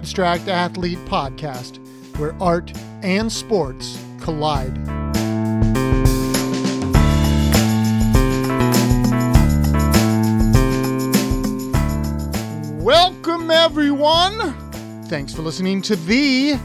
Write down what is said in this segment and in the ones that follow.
Abstract Athlete Podcast, where art and sports collide. Welcome, everyone. Thanks for listening to the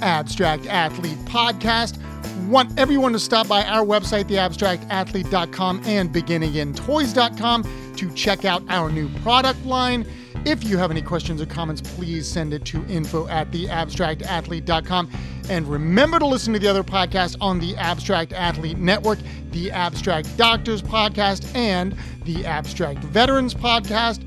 Abstract Athlete Podcast. Want everyone to stop by our website, theabstractathlete.com and beginningintoys.com to check out our new product line. If you have any questions or comments, please send it to info at theabstractathlete.com. And remember to listen to the other podcasts on the Abstract Athlete Network, the Abstract Doctors Podcast, and the Abstract Veterans Podcast.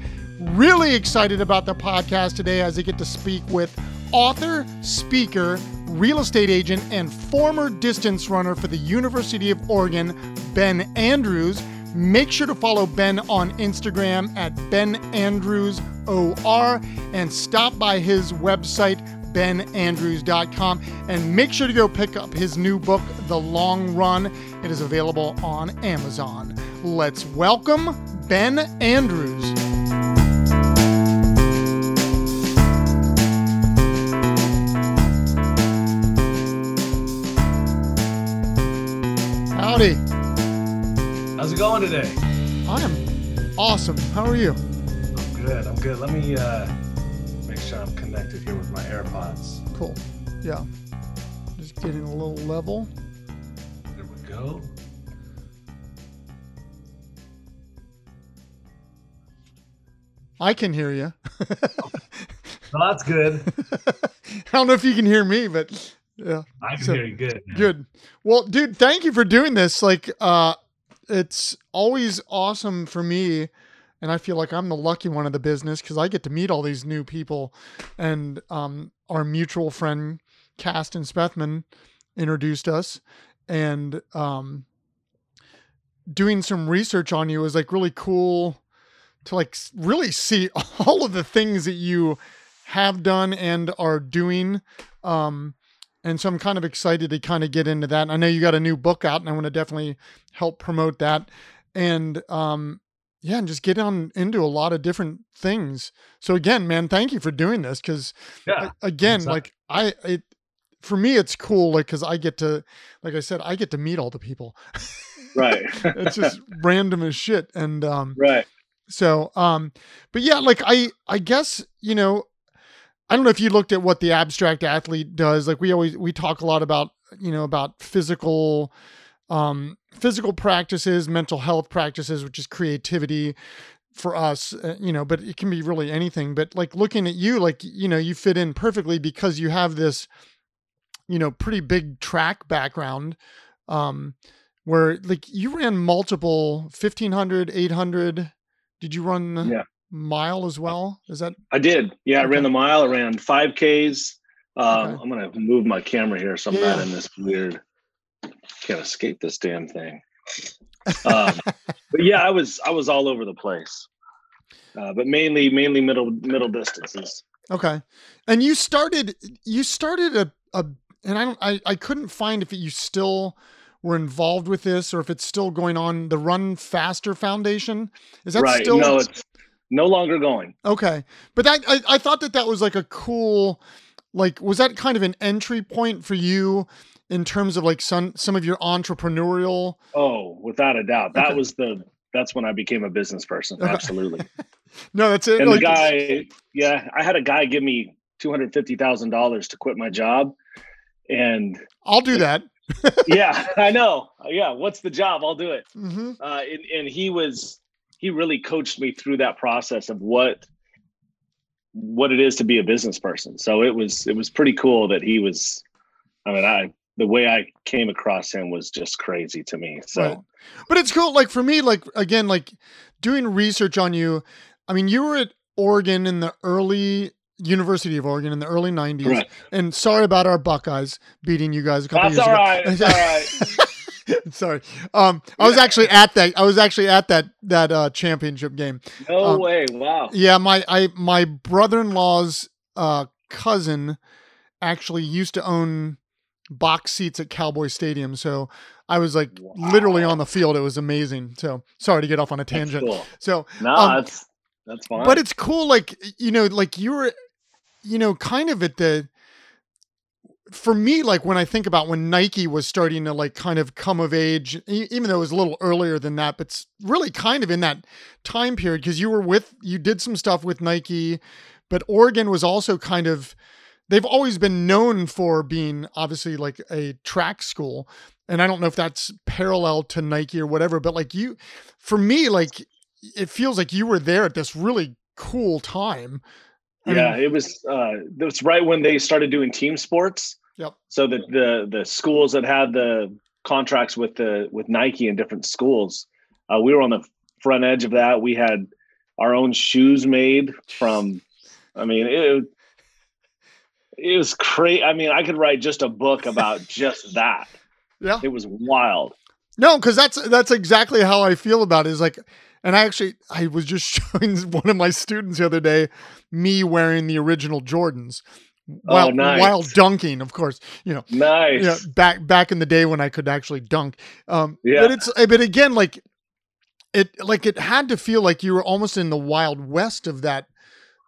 Really excited about the podcast today as I get to speak with author, speaker, real estate agent, and former distance runner for the University of Oregon, Ben Andrews. Make sure to follow Ben on Instagram at Ben Andrews OR and stop by his website, benandrews.com. And make sure to go pick up his new book, The Long Run. It is available on Amazon. Let's welcome Ben Andrews. Howdy. How's it going today? I am awesome. How are you? I'm good. I'm good. Let me uh, make sure I'm connected here with my AirPods. Cool. Yeah. Just getting a little level. There we go. I can hear you. Well, that's good. I don't know if you can hear me, but yeah. I can So, hear you good. man. Good. Well, dude, thank you for doing this. Like, uh, it's always awesome for me. And I feel like I'm the lucky one of the business because I get to meet all these new people. And um, our mutual friend, Caston Spethman, introduced us. And um, doing some research on you was like really cool to like really see all of the things that you have done and are doing. Um, and so I'm kind of excited to kind of get into that. And I know you got a new book out, and I want to definitely help promote that. And um, yeah, and just get on into a lot of different things. So again, man, thank you for doing this because Yeah. again, Exactly. like I, it for me, it's cool, like because I get to, like I said, I get to meet all the people. Right. it's just random as shit, and um, right. so, um, but yeah, like I, I guess you know, I don't know if you looked at what the abstract athlete does. Like we always we talk a lot about you know about physical, um, physical practices, mental health practices, which is creativity for us. Uh, you know, but it can be really anything. But like looking at you, like you know, you fit in perfectly because you have this, you know, pretty big track background. Um, where like you ran multiple 1500 800 did you run Yeah. Mile as well is that I did. Yeah, I ran the mile. I ran 5Ks. Um, Okay. I'm to move my camera here so I'm Yeah, not in this weird. Can't escape this damn thing. Um, but yeah, I was I was all over the place, uh, but mainly mainly middle middle distances. okay and you started you started a, a and i don't I, I couldn't find if you still were involved with this or if it's still going on the run faster foundation is that right? still No, it's no longer going. okay but that I, I thought that that was like a cool like was that kind of an entry point for you in terms of like some some of your entrepreneurial Oh, without a doubt, that Okay. was the. That's when I became a business person. Absolutely. no that's it and like, the guy yeah i had a guy give me $250000 to quit my job and i'll do that yeah i know yeah what's the job i'll do it hmm uh, and, and he was he really coached me through that process of what what it is to be a business person so it was it was pretty cool that he was i mean i the way i came across him was just crazy to me so Right. But it's cool. Like for me, like again, like doing research on you. I mean, you were at Oregon in the early University of Oregon in the early '90s. Right. And sorry about our Buckeyes beating you guys a couple that's years all ago. right that's all right sorry. Um, I was actually at that. I was actually at that that uh, championship game. no Um, way wow Yeah, my I my brother-in-law's uh, cousin actually used to own box seats at Cowboy Stadium. So I was like literally on the field. It was amazing. So sorry to get off on a tangent. cool. So, No, Um, that's that's fine. but it's cool. Like you know, like you were you know, kind of at the for me, like when I think about when Nike was starting to like kind of come of age, even though it was a little earlier than that, but really kind of in that time period because you were with, you did some stuff with Nike, but Oregon was also kind of, they've always been known for being obviously like a track school. And I don't know if that's parallel to Nike or whatever, but like you, for me, like it feels like you were there at this really cool time. Yeah, it was. Uh, it was right when they started doing team sports. Yep. So that the the schools that had the contracts with the with Nike and different schools, uh, we were on the front edge of that. We had our own shoes made from. I mean, it it was crazy. I mean, I could write just a book about just that. yeah. It was wild. No, because that's that's exactly how I feel about it. Is like, and I actually I was just showing one of my students the other day me wearing the original Jordans while Oh, nice. while dunking, of course. You know, Nice. you know, back back in the day when I could actually dunk. Um, Yeah. but it's but again like it like it had to feel like you were almost in the wild west of that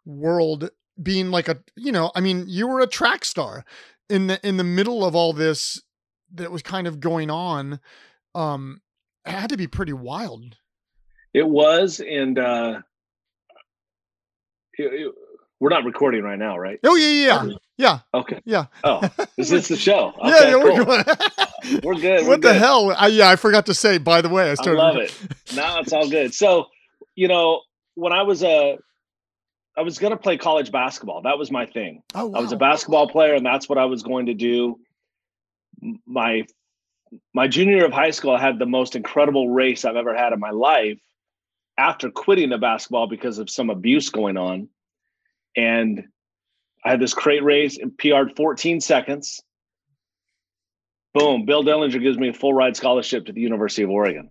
world being like a you know i mean you were a track star in the in the middle of all this that was kind of going on um it had to be pretty wild It was, and uh, it- it- we're not recording right now, right? oh yeah yeah yeah yeah Okay. yeah Oh, is this the show? yeah, Okay, yeah we're cool. going We're good. what we're the good. hell I, yeah i forgot to say by the way i I started love it. No, it's all good. So, you know, when I was a, I was gonna play college basketball. That was my thing. oh wow. I was a basketball player, and that's what I was going to do. My my junior year of high school, I had the most incredible race I've ever had in my life. After quitting the basketball because of some abuse going on, and I had this crate race and PR'd 14 seconds. Boom! Bill Dellinger gives me a full ride scholarship to the University of Oregon,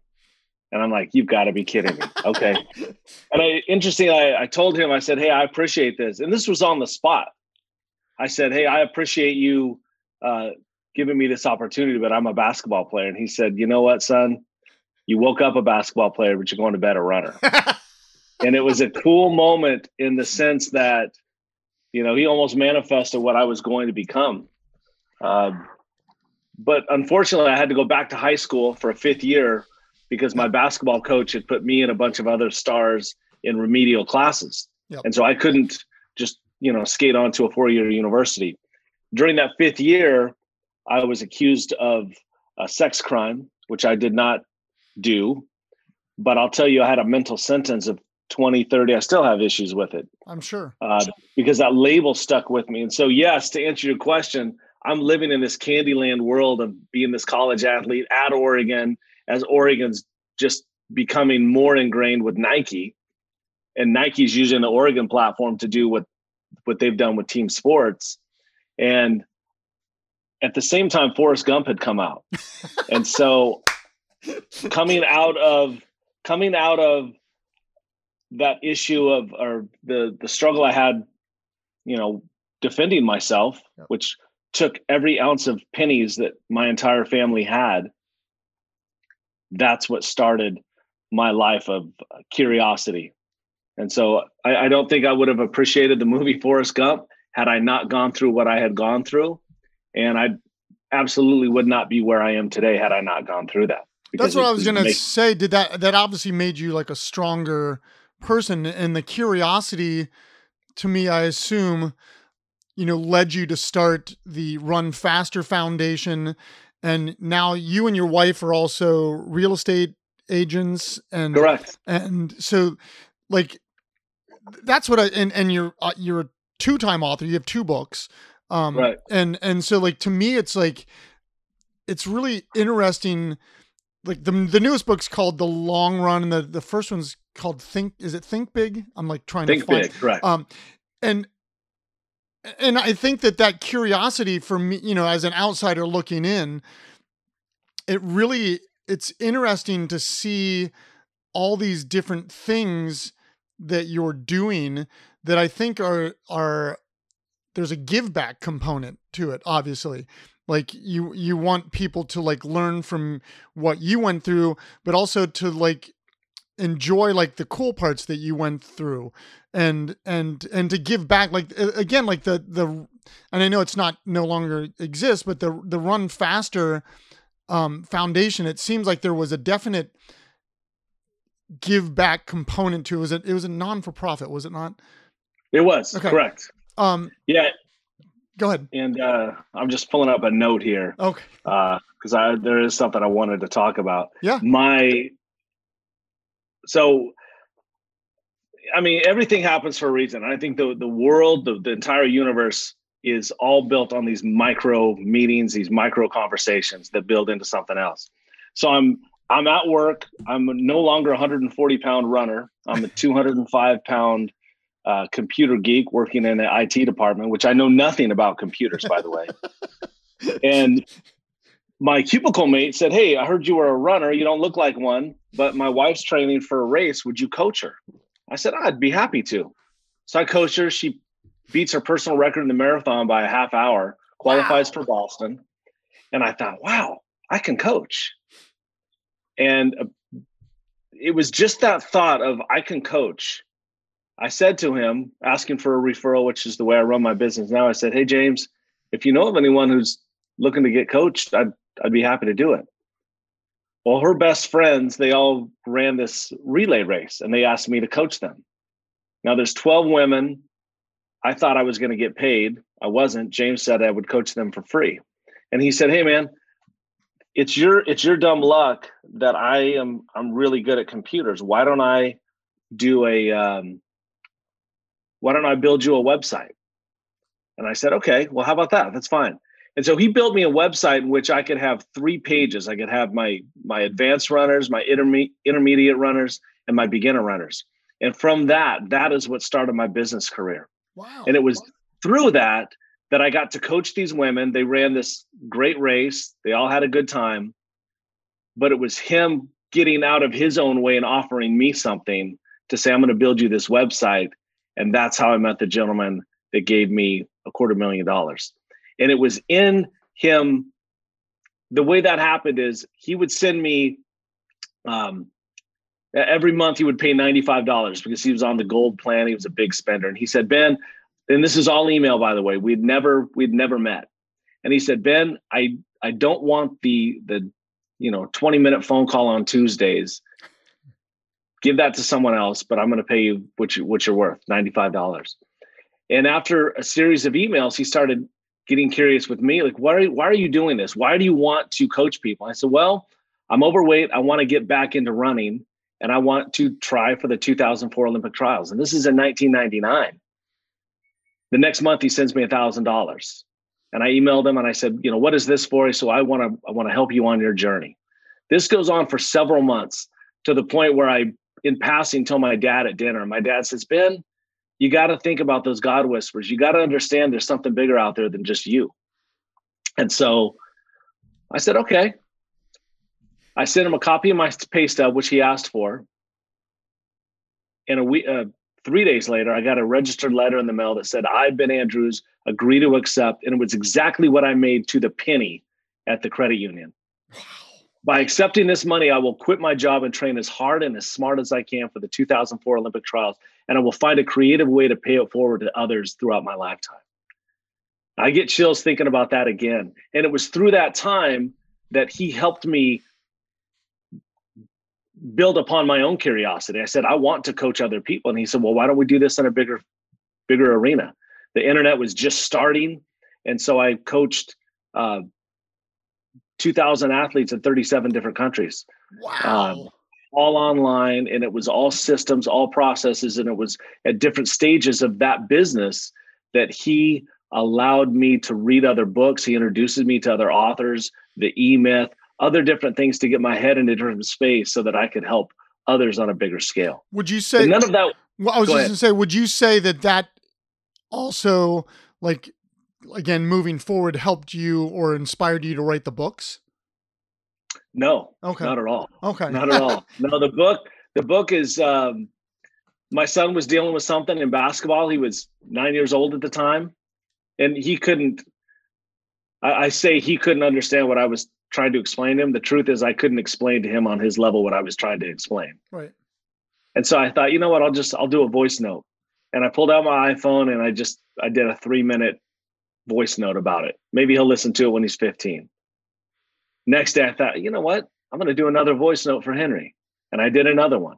and I'm like, "You've got to be kidding me!" Okay, and I interesting. I, I told him, I said, "Hey, I appreciate this," and this was on the spot. I said, "Hey, I appreciate you uh, giving me this opportunity, but I'm a basketball player." And he said, "You know what, son? You woke up a basketball player, but you're going to bed a runner." and it was a cool moment in the sense that, you know, he almost manifested what I was going to become. Um, but unfortunately, I had to go back to high school for a fifth year because my basketball coach had put me and a bunch of other stars in remedial classes. Yep. And so I couldn't just, you know, skate on to a four year university. During that fifth year, I was accused of a sex crime, which I did not do. But I'll tell you, I had a mental sentence of 20, 30. I still have issues with it i'm sure uh, because that label stuck with me. And so, yes, to answer your question, I'm living in this Candyland world of being this college athlete at Oregon as Oregon's just becoming more ingrained with Nike, and Nike's using the Oregon platform to do what what they've done with team sports, and at the same time, Forrest Gump had come out, and so coming out of coming out of that issue of or the the struggle I had, you know, defending myself, which took every ounce of pennies that my entire family had. That's what started my life of curiosity. And so I, I don't think I would have appreciated the movie Forrest Gump had I not gone through what I had gone through. And I absolutely would not be where I am today had I not gone through that. That's what I was gonna make- say. Did that that obviously made you like a stronger person, and the curiosity, to me, I assume, you know, led you to start the Run Faster Foundation, and now you and your wife are also real estate agents, and Correct. and so like that's what I and and you're uh, you're a two time author. You have two books, um, Right. And and so like to me, it's like it's really interesting. Like the the newest book's called The Long Run, and the the first one's called Think. Is it Think Big? I'm like trying Think to find. big. Correct. Um, and and I think that that curiosity for me, you know, as an outsider looking in, it really it's interesting to see all these different things that you're doing that I think are are there's a give back component to it obviously like you you want people to like learn from what you went through but also to like enjoy like the cool parts that you went through and and and to give back like again like the the and I know it's not no longer exists but the the run faster um foundation it seems like there was a definite give back component to it. Was it it was a non for profit was it not? It was okay. correct. Um yeah go ahead and uh i'm just pulling up a note here okay uh because i there is something i wanted to talk about yeah my so I mean, everything happens for a reason. I think the the world, the, the entire universe is all built on these micro meetings, these micro conversations that build into something else. So I'm I'm at work. I'm no longer a 140 pound runner. I'm a 205 pound uh, computer geek working in the IT department, which I know nothing about computers, by the way. and my cubicle mate said, Hey, I heard you were a runner. You don't look like one, but my wife's training for a race. Would you coach her? I said, I'd be happy to. So I coached her. She beats her personal record in the marathon by a half hour, qualifies wow. for Boston. And I thought, wow, I can coach. And uh, it was just that thought of I can coach. I said to him, asking for a referral, which is the way I run my business now. I said, Hey, James, if you know of anyone who's looking to get coached, I'd, I'd be happy to do it. Well, her best friends, they all ran this relay race and they asked me to coach them. Now there's 12 women. I thought I was going to get paid. I wasn't. James said I would coach them for free. And he said, "Hey man, it's your it's your dumb luck that I am I'm really good at computers. Why don't I do a um, why don't I build you a website?" And I said, "Okay, well how about that? That's fine." And so he built me a website in which I could have three pages. I could have my my advanced runners, my interme- intermediate runners, and my beginner runners. And from that, that is what started my business career. Wow. And it was through that that I got to coach these women. They ran this great race. They all had a good time. But it was him getting out of his own way and offering me something to say, I'm going to build you this website. And that's how I met the gentleman that gave me a quarter million dollars. And it was in him. The way that happened is he would send me um, every month he would pay $95 because he was on the gold plan. He was a big spender. And he said, Ben, and this is all email, by the way, we'd never, we'd never met. And he said, Ben, I, I don't want the, the, you know, 20 minute phone call on Tuesdays. Give that to someone else, but I'm going to pay you what you, what you're worth, $95. And after a series of emails, he started getting curious with me like why are, why are you doing this? Why do you want to coach people? I said well i'm overweight. I want to get back into running and i want to try for the 2004 olympic trials. And this is in 1999 the next month he sends me a thousand dollars. And i emailed him and i said you know what is this for? So i want to i want to help you on your journey. This goes on for several months to the point where i in passing tell my dad at dinner my dad says ben you got to think about those God whispers. You got to understand there's something bigger out there than just you. And so I said, okay. I sent him a copy of my pay stub, which he asked for. And a week, uh, three days later, I got a registered letter in the mail that said, I, Ben Andrews, agree to accept. And it was exactly what I made to the penny at the credit union. By accepting this money, I will quit my job and train as hard and as smart as I can for the 2004 Olympic trials and I will find a creative way to pay it forward to others throughout my lifetime. I get chills thinking about that again. And it was through that time that he helped me build upon my own curiosity. I said, I want to coach other people. And he said, Well, why don't we do this in a bigger, bigger arena? The internet was just starting. And so I coached uh, 2,000 athletes in 37 different countries. Wow. Um, all online and it was all systems, all processes, and it was at different stages of that business that he allowed me to read other books. He introduces me to other authors, the E Myth, other different things to get my head into different space so that I could help others on a bigger scale. Would you say none of that? Well, I was just going to say, would you say that that also, like, again, moving forward, helped you or inspired you to write the books? No. Okay. Not at all. Okay. Not at all. no, the book, the book is um my son was dealing with something in basketball. He was nine years old at the time. And he couldn't I, I say he couldn't understand what I was trying to explain to him. The truth is I couldn't explain to him on his level what I was trying to explain. Right. And so I thought, you know what, I'll just I'll do a voice note. And I pulled out my iPhone and I just I did a three minute voice note about it. Maybe he'll listen to it when he's 15. Next day I thought, you know what? I'm gonna do another voice note for Henry. And I did another one.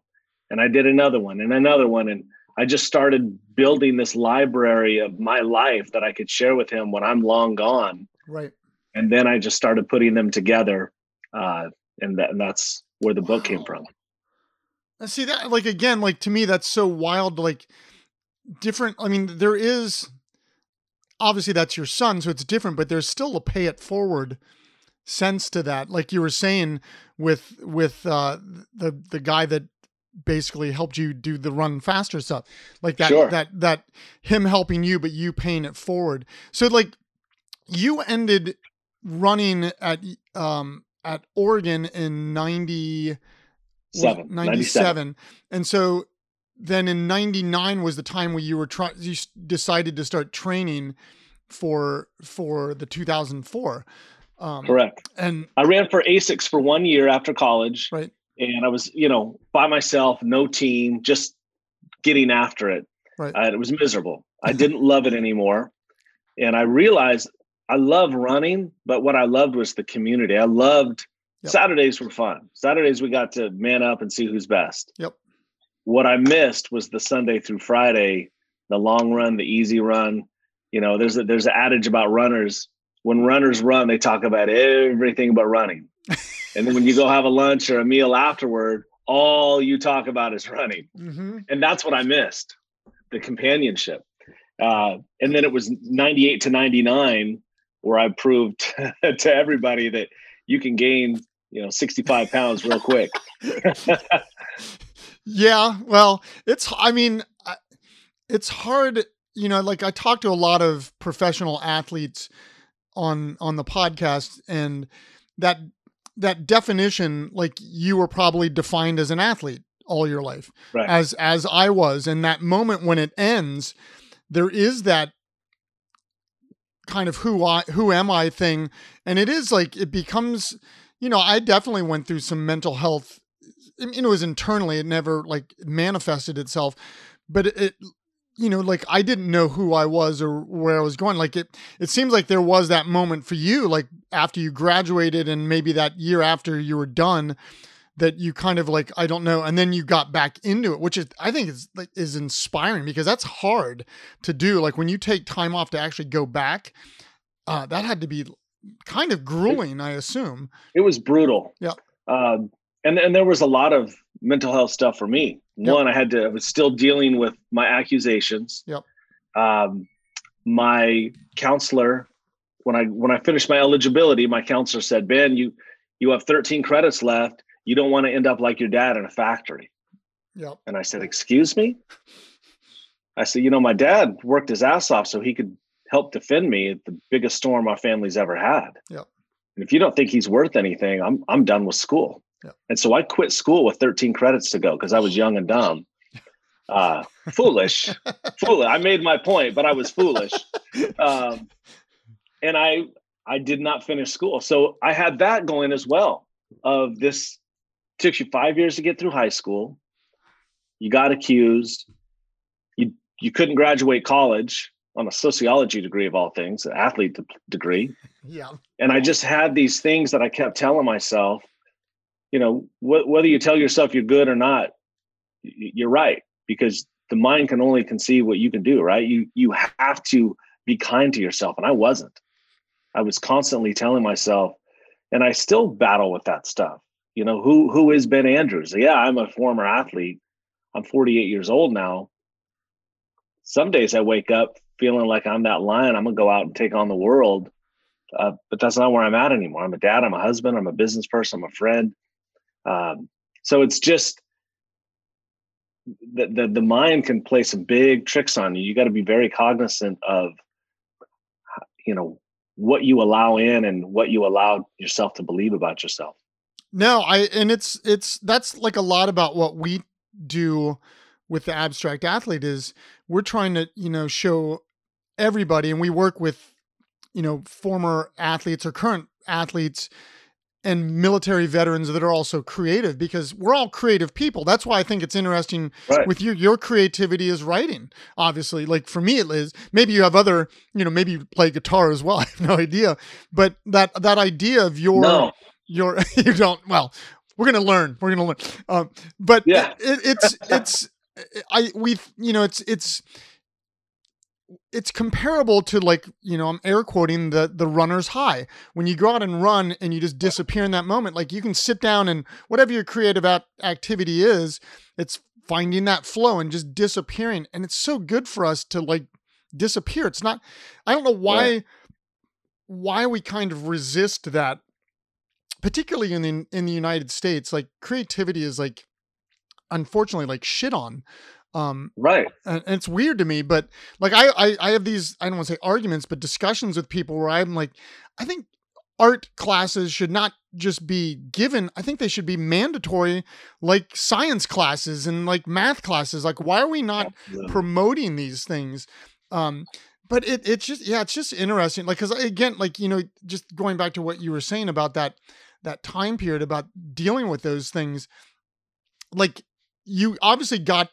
And I did another one and another one. And I just started building this library of my life that I could share with him when I'm long gone. Right. And then I just started putting them together. Uh, and, that, and that's where the book came from. And see that like again, like to me, that's so wild. Like different. I mean, there is obviously that's your son, so it's different, but there's still a pay it forward sense to that. Like you were saying with with uh the the guy that basically helped you do the run faster stuff like that Sure. that that him helping you but you paying it forward so like you ended running at um at oregon in 90 was it Seven, 97 and so then in 99 was the time where you were trying you decided to start training for for the 2004 um Correct. and I ran for ASICS for one year after college. right and I was, you know, by myself, no team, just getting after it. Right. Uh, it was miserable. I didn't love it anymore, and I realized I love running, but what I loved was the community. I loved Yep. Saturdays were fun. Saturdays we got to man up and see who's best. Yep. What I missed was the Sunday through Friday, the long run, the easy run. You know, there's a, there's an adage about runners. When runners run, they talk about everything but running. And then when you go have a lunch or a meal afterward, all you talk about is running. mm-hmm. And that's what I missed the companionship. Uh, and then it was 98 to 99 where I proved to everybody that you can gain, you know, 65 pounds real quick. Yeah, well, it's I mean, it's hard, you know, like I talk to a lot of professional athletes on on the podcast and that that definition like you were probably defined as an athlete all your life Right. as as I was and that moment when it ends there is that kind of who I who am I thing and it is like it becomes you know I definitely went through some mental health I know, it was internally it never like manifested itself but it, it you know like i didn't know who i was or where i was going like it it seems like there was that moment for you like after you graduated and maybe that year after you were done that you kind of like i don't know and then you got back into it which is i think is like is inspiring because that's hard to do like when you take time off to actually go back uh that had to be kind of grueling i assume it was brutal. Yeah. Um, and and there was a lot of mental health stuff for me. Yep. One, I had to I was still dealing with my accusations. Yep. Um, my counselor, when I when I finished my eligibility, my counselor said, "Ben, you you have 13 credits left. You don't want to end up like your dad in a factory." yep And I said, "Excuse me." I said, "You know, my dad worked his ass off so he could help defend me at the biggest storm our family's ever had." Yep. And if you don't think he's worth anything, I'm I'm done with school. Yep. And so I quit school with 13 credits to go because I was young and dumb. Uh, foolish, foolish. I made my point, but I was foolish. Um, and I I did not finish school. So I had that going as well. Of this took you five years to get through high school. You got accused. You you couldn't graduate college on a sociology degree of all things, an athlete de- degree yeah and I just had these things that I kept telling myself, you know, wh- whether you tell yourself you're good or not, you're right because the mind can only conceive what you can do, right? You you have to be kind to yourself, and I wasn't. I was constantly telling myself, and I still battle with that stuff. You know, who who is Ben Andrews? Yeah, I'm a former athlete. I'm 48 years old now. Some days I wake up feeling like I'm that lion. I'm gonna go out and take on the world uh, but that's not where I'm at anymore. I'm a dad. I'm a husband. I'm a business person. I'm a friend. Um, so it's just the, the the mind can play some big tricks on you. You got to be very cognizant of, you know, what you allow in and what you allow yourself to believe about yourself. No, I and it's it's that's like a lot about what we do with the abstract athlete is we're trying to, you know, show everybody and we work with you know former athletes or current athletes and military veterans that are also creative because we're all creative people. That's why I think it's interesting right. with you. Your creativity is writing, obviously. Like for me, it is. Maybe you have other, you know, maybe you play guitar as well. I have no idea, but that that idea of your no. your you don't. Well, we're gonna learn. We're gonna learn. Um, but yeah, it, it, it's it's I we you know it's it's it's comparable to like you know i'm air quoting the the runner's high. When you go out and run and you just disappear in that moment like you can sit down and whatever your creative activity is it's finding that flow and just disappearing. And it's so good for us to like disappear. It's not i don't know why yeah. why we kind of resist that particularly in the, in the united states. Like creativity is like unfortunately like shit on um, right. And, and, it's weird to me, but like I, I, I have these, I don't want to say arguments, but discussions with people where I'm like, I think art classes should not just be given. I think they should be mandatory, like science classes and like math classes. Like, why are we not Absolutely. promoting these things? Um, but it, it's just, yeah, it's just interesting. Like, cause again, like, you know, just going back to what you were saying about that, that time period about dealing with those things, like you obviously got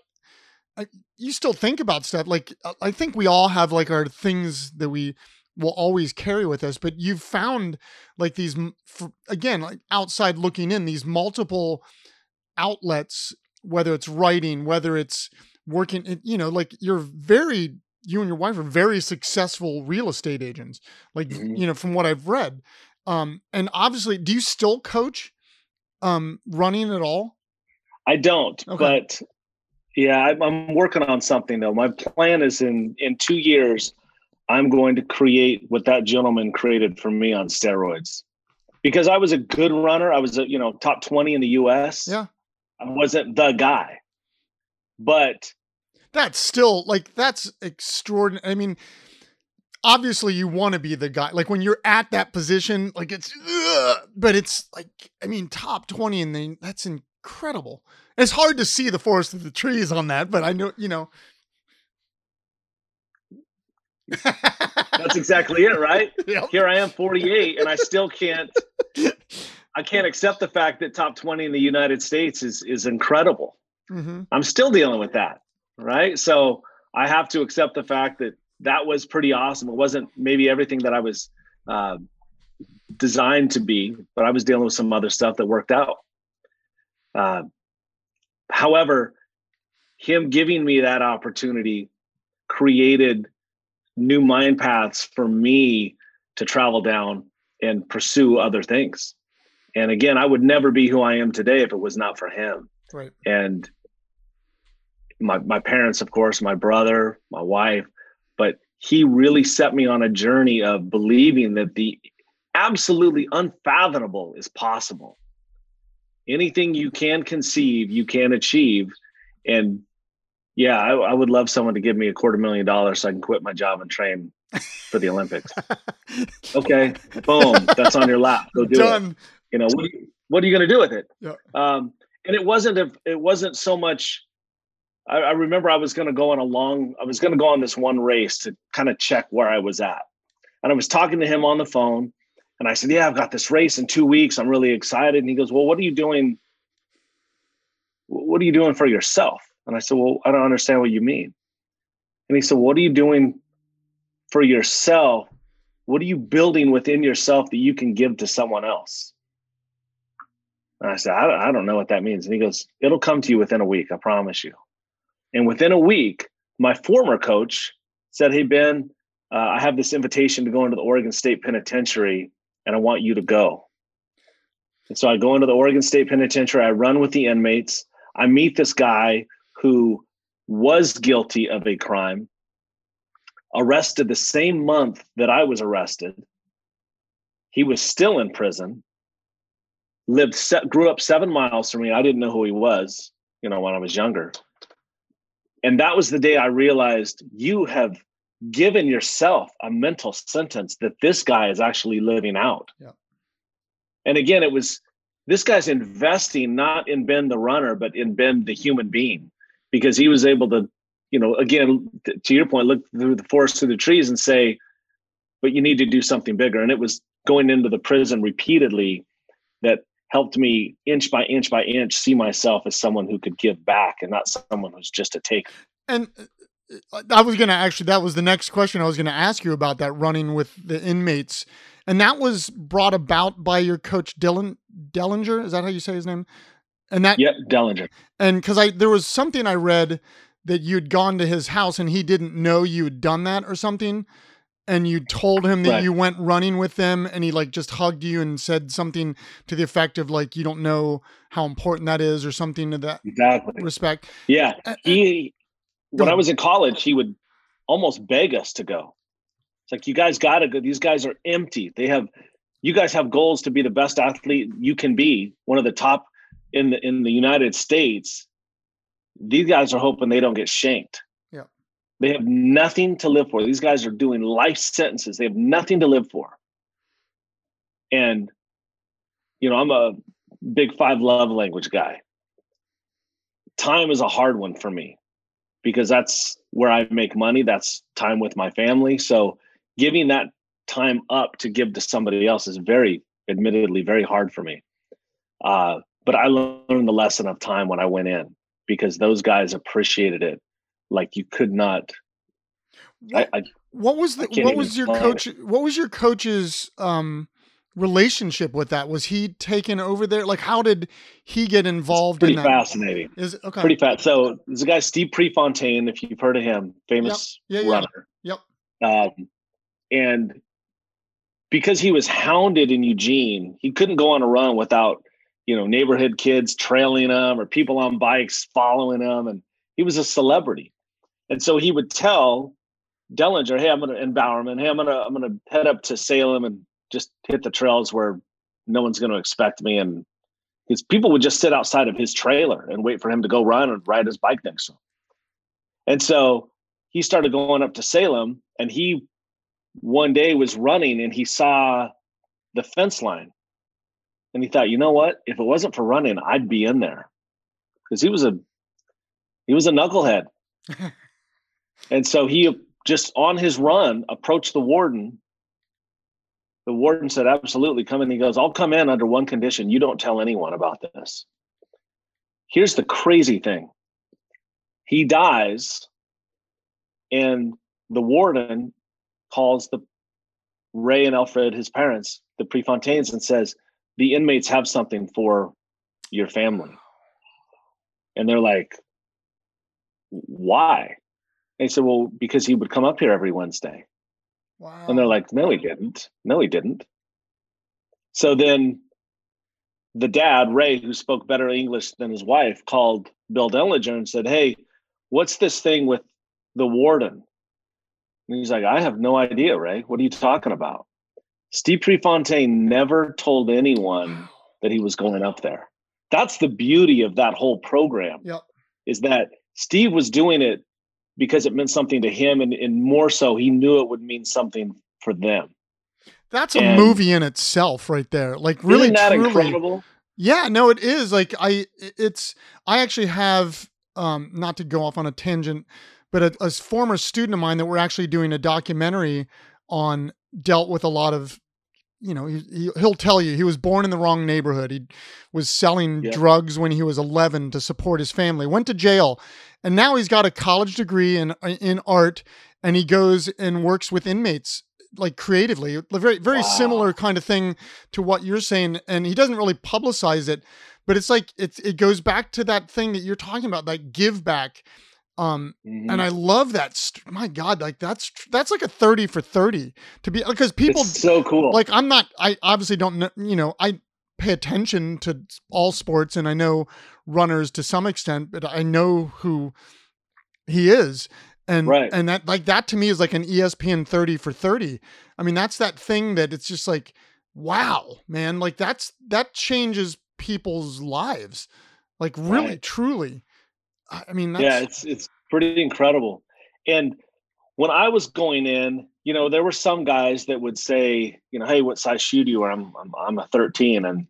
I, you still think about stuff like uh, I think we all have like our things that we will always carry with us but you've found like these again like outside looking in these multiple outlets whether it's writing whether it's working you know like you're very you and your wife are very successful real estate agents like mm-hmm. you know from what i've read um and obviously do you still coach um running at all i don't okay. but yeah, I'm working on something though. My plan is in in two years, I'm going to create what that gentleman created for me on steroids, because I was a good runner. I was a you know top twenty in the U.S. Yeah, I wasn't the guy, but that's still like that's extraordinary. I mean, obviously you want to be the guy. Like when you're at that position, like it's, ugh, but it's like I mean top twenty, and then that's incredible. It's hard to see the forest of the trees on that, but I know, you know. That's exactly it, right? Yep. Here I am 48 and I still can't I can't accept the fact that top 20 in the United States is is incredible. Mm-hmm. I'm still dealing with that, right? So I have to accept the fact that that was pretty awesome. It wasn't maybe everything that I was uh, designed to be, but I was dealing with some other stuff that worked out. Uh, However, him giving me that opportunity created new mind paths for me to travel down and pursue other things. And again, I would never be who I am today if it was not for him. Right. And my my parents, of course, my brother, my wife, but he really set me on a journey of believing that the absolutely unfathomable is possible anything you can conceive, you can achieve. And yeah, I, I, would love someone to give me a quarter million dollars so I can quit my job and train for the Olympics. okay, boom, that's on your lap. Go do Done. it. You know what? Are you, what are you going to do with it? Yeah. Um, and it wasn't. A, it wasn't so much. I, I remember I was going to go on a long. I was going to go on this one race to kind of check where I was at, and I was talking to him on the phone and I said, Yeah, I've got this race in two weeks. I'm really excited. And he goes, Well, what are you doing? What are you doing for yourself? And I said, Well, I don't understand what you mean. And he said, What are you doing for yourself? What are you building within yourself that you can give to someone else? And I said, I, I don't know what that means. And he goes, It'll come to you within a week, I promise you. And within a week, my former coach said, Hey, Ben, uh, I have this invitation to go into the Oregon State Penitentiary and I want you to go. And so I go into the Oregon State Penitentiary, I run with the inmates, I meet this guy who was guilty of a crime, arrested the same month that I was arrested. He was still in prison, lived, grew up seven miles from me. I didn't know who he was, you know, when I was younger. And that was the day I realized you have given yourself a mental sentence that this guy is actually living out. Yeah. And again, it was this guy's investing not in Ben the runner, but in Ben the human being, because he was able to, you know, again, to your point, look through the forest through the trees and say, but you need to do something bigger. And it was going into the prison repeatedly that helped me inch by inch by inch see myself as someone who could give back and not someone who's just a taker. And I was going to actually, that was the next question I was going to ask you about that running with the inmates. And that was brought about by your coach, Dylan Dellinger. Is that how you say his name? And that, yeah, Dellinger. And because I, there was something I read that you'd gone to his house and he didn't know you'd done that or something and you told him that right. you went running with them and he like just hugged you and said something to the effect of like you don't know how important that is or something to that exactly respect yeah he when i was in college he would almost beg us to go it's like you guys gotta go these guys are empty they have you guys have goals to be the best athlete you can be one of the top in the in the united states these guys are hoping they don't get shanked Yeah. they have nothing to live for. These guys are doing life sentences. They have nothing to live for. And, you know, I'm a big five love language guy. Time is a hard one for me because that's where I make money. That's time with my family. So giving that time up to give to somebody else is very, admittedly, very hard for me. Uh, but I learned the lesson of time when I went in because those guys appreciated it like you could not. What, I, I, what was the what was your coach? It. What was your coach's um, relationship with that? Was he taken over there? Like, how did he get involved? It's pretty in that? fascinating. Is okay. Pretty fast. So there's a guy Steve Prefontaine, if you've heard of him, famous yep. yeah, runner. Yep. Um, and because he was hounded in Eugene, he couldn't go on a run without you know neighborhood kids trailing him or people on bikes following him, and he was a celebrity. And so he would tell Dellinger, "Hey, I'm going to in Bowerman. Hey, I'm going to I'm going to head up to Salem and just hit the trails where no one's going to expect me." And his people would just sit outside of his trailer and wait for him to go run and ride his bike next to him. And so he started going up to Salem, and he one day was running and he saw the fence line, and he thought, you know what? If it wasn't for running, I'd be in there because he was a he was a knucklehead. And so he just on his run approached the warden. The warden said, Absolutely, come in. He goes, I'll come in under one condition. You don't tell anyone about this. Here's the crazy thing he dies, and the warden calls the Ray and Alfred, his parents, the Prefontaines, and says, The inmates have something for your family. And they're like, Why? He said, Well, because he would come up here every Wednesday. Wow. And they're like, No, he didn't. No, he didn't. So then the dad, Ray, who spoke better English than his wife, called Bill Dellinger and said, Hey, what's this thing with the warden? And he's like, I have no idea, Ray. What are you talking about? Steve Prefontaine never told anyone that he was going up there. That's the beauty of that whole program. Yep. Is that Steve was doing it because it meant something to him and, and more so he knew it would mean something for them that's a movie in itself right there like really isn't that truly, incredible yeah no it is like i it's i actually have um not to go off on a tangent but a, a former student of mine that we're actually doing a documentary on dealt with a lot of you know, he, he'll tell you he was born in the wrong neighborhood. He was selling yeah. drugs when he was 11 to support his family. Went to jail, and now he's got a college degree in in art, and he goes and works with inmates like creatively. Very very wow. similar kind of thing to what you're saying, and he doesn't really publicize it, but it's like it it goes back to that thing that you're talking about, like give back um mm-hmm. and i love that st- my god like that's that's like a 30 for 30 to be because people it's so cool like i'm not i obviously don't know you know i pay attention to all sports and i know runners to some extent but i know who he is and right. and that like that to me is like an espn 30 for 30 i mean that's that thing that it's just like wow man like that's that changes people's lives like really right. truly I mean, yeah, it's it's pretty incredible. And when I was going in, you know, there were some guys that would say, you know, hey, what size shoe do you wear? I'm I'm, I'm a 13, and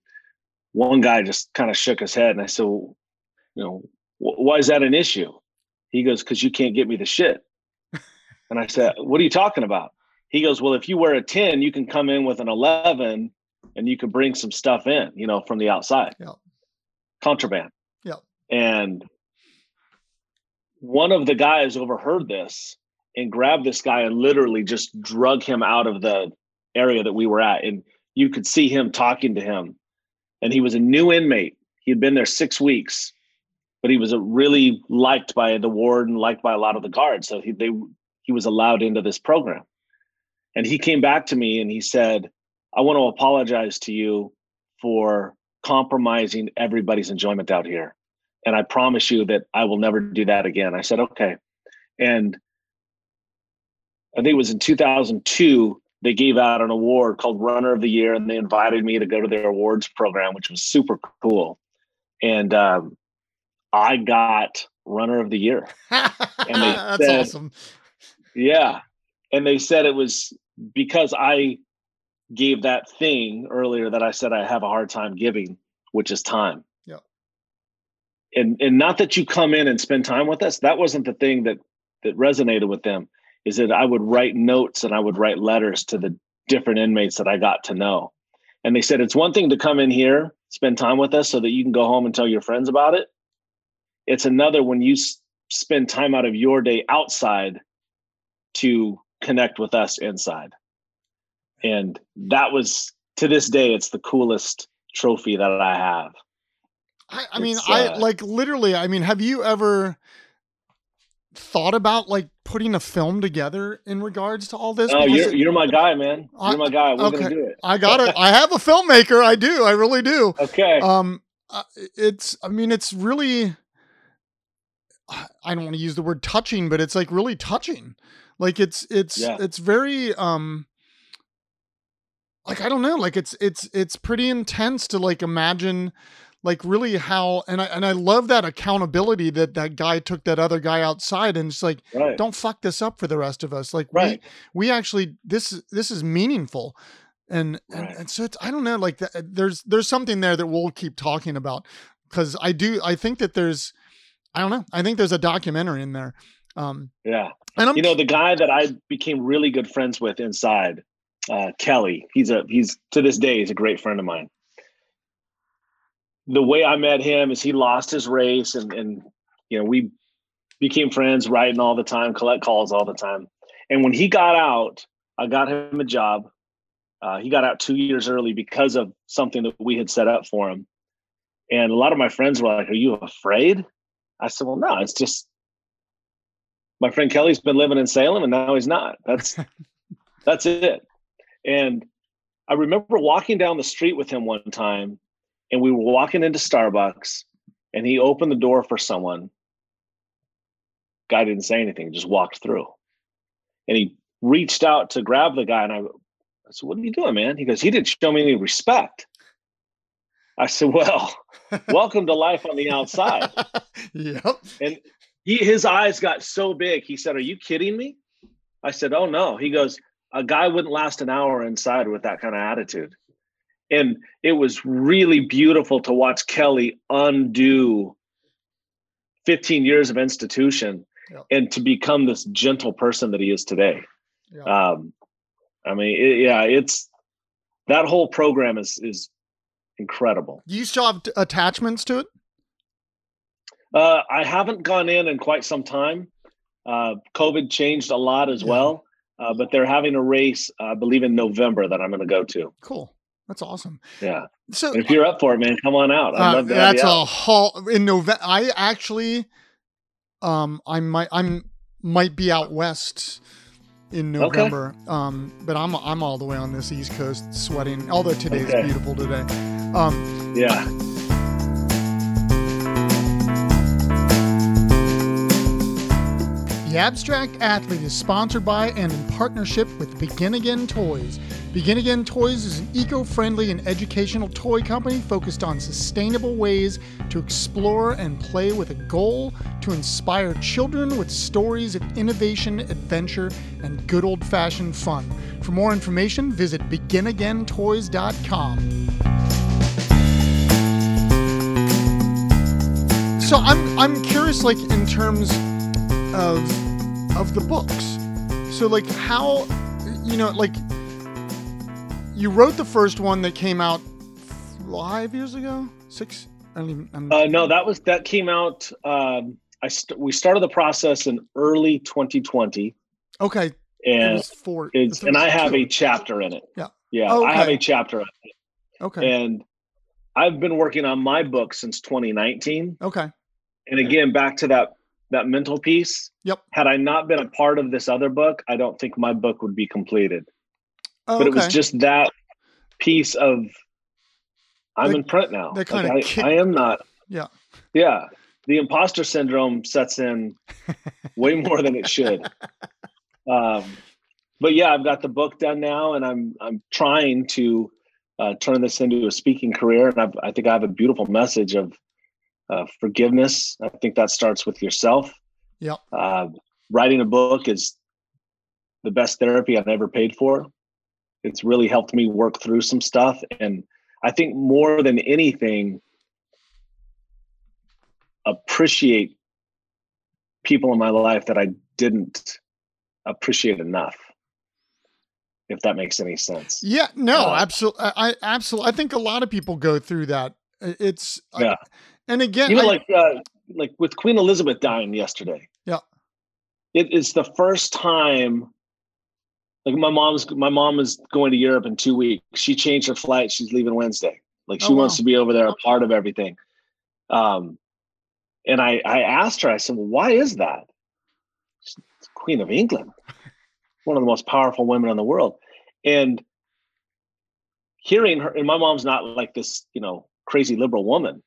one guy just kind of shook his head, and I said, well, you know, why is that an issue? He goes, because you can't get me the shit. and I said, what are you talking about? He goes, well, if you wear a 10, you can come in with an 11 and you can bring some stuff in, you know, from the outside. Yeah. Contraband. Yeah. And one of the guys overheard this and grabbed this guy and literally just drug him out of the area that we were at. And you could see him talking to him. And he was a new inmate. He had been there six weeks, but he was really liked by the ward and liked by a lot of the guards. So he they he was allowed into this program. And he came back to me and he said, I want to apologize to you for compromising everybody's enjoyment out here. And I promise you that I will never do that again. I said, okay. And I think it was in 2002, they gave out an award called Runner of the Year, and they invited me to go to their awards program, which was super cool. And um, I got Runner of the Year. That's said- awesome. Yeah. And they said it was because I gave that thing earlier that I said I have a hard time giving, which is time. Yeah. And and not that you come in and spend time with us. That wasn't the thing that that resonated with them. Is that I would write notes and I would write letters to the different inmates that I got to know. And they said it's one thing to come in here, spend time with us so that you can go home and tell your friends about it. It's another when you s- spend time out of your day outside to connect with us inside. And that was to this day, it's the coolest trophy that I have. I, I mean, It's, I uh, like literally. I mean, have you ever thought about like putting a film together in regards to all this? Oh, you're it- you're my guy, man. You're my guy. We're okay. gonna do it. I got it. I have a filmmaker. I do. I really do. Okay. Um, it's. I mean, it's really. I I don't want to use the word touching, but it's like really touching. Like it's it's Yeah. it's very um. Like I don't know. Like it's it's it's pretty intense to like imagine like really how and I and I love that accountability that that guy took that other guy outside and it's like right. don't fuck this up for the rest of us like Right. we we actually this this is meaningful and and, Right. and so it's i don't know like th- there's there's something there that we'll keep talking about because i do i think that there's i don't know i think there's a documentary in there um Yeah. and i'm You know, the guy that I became really good friends with inside, uh, Kelly. He's a he's to this day he's a great friend of mine. The way I met him is he lost his race, and and you know we became friends, writing all the time, collect calls all the time. And when he got out, I got him a job. Uh, he got out two years early because of something that we had set up for him. And a lot of my friends were like, "Are you afraid?" I said, "Well, no. It's just my friend Kelly's been living in Salem and now he's not. That's that's it. And I remember walking down the street with him one time and we were walking into Starbucks and he opened the door for someone. Guy didn't say anything, just walked through. And he reached out to grab the guy and I, I said, What are you doing, man? He goes, He didn't show me any respect. I said, Well, welcome to life on the outside. yep And he his eyes got so big. He said, "Are you kidding me?" I said, "Oh no." He goes, "A guy wouldn't last an hour inside with that kind of attitude." And it was really beautiful to watch Kelly undo 15 years of institution Yeah. and to become this gentle person that he is today. Yeah. Um, I mean, it, yeah, it's that whole program is is incredible. do you still have attachments to it Uh, I haven't gone in in quite some time. Uh, COVID changed a lot as Yeah. well, uh, but they're having a race, I believe, in November that I'm going to go to. cool that's awesome Yeah, so and if you're up for it, man, come on out. I'd Uh, love to that's a haul in November. I actually, um, I might, I'm might be out west in Okay. November. Um, but I'm I'm all the way on this East Coast, sweating. Although today's Okay. beautiful today. Um, Yeah, The Abstract Athlete is sponsored by and in partnership with Begin Again Toys. Begin Again Toys is an eco friendly and educational toy company focused on sustainable ways to explore and play with a goal to inspire children with stories of innovation, adventure, and good old fashioned fun. For more information, visit beginagaintoys.com. So I'm I'm curious like in terms of of the books. So like how you know like you wrote the first one that came out five years ago, six. I don't even. I'm, Uh, no, that was that came out. Um, I st- we started the process in early 2020, okay, it and was four. it's and I have two. a chapter in it. Yeah. yeah, I have a chapter, in it. Okay, and I've been working on my book since 2019. okay, And again, back to that that mental piece. Yep. Had I not been a part of this other book, I don't think my book would be completed. oh, But it was just that piece of I'm That- in print now. that Like, kinda I, I am not. Yeah. Yeah. The imposter syndrome sets in way more than it should. Um, but yeah, I've got the book done now, and I'm I'm trying to uh, turn this into a speaking career. And I've, I think I have a beautiful message of uh, forgiveness. I think that starts with yourself. Yep. Uh, writing a book is the best therapy I've ever paid for. It's really helped me work through some stuff, and I think more than anything, appreciate people in my life that I didn't appreciate enough. If that makes any sense. Yeah, no, Uh, absolutely. I, I absolutely. I think a lot of people go through that. I- It's I- Yeah. And again, Even I- like uh, like with Queen Elizabeth dying yesterday. Yeah. It is the first time like my mom's my mom is going to Europe in two weeks. She changed her flight. She's leaving Wednesday. Like she Oh, wants wow. to be over there, a part of everything. Um and I I asked her, I said, Well, why is that? She's Queen of England, one of the most powerful women in the world. And hearing her, and my mom's not like this, you know, crazy liberal woman.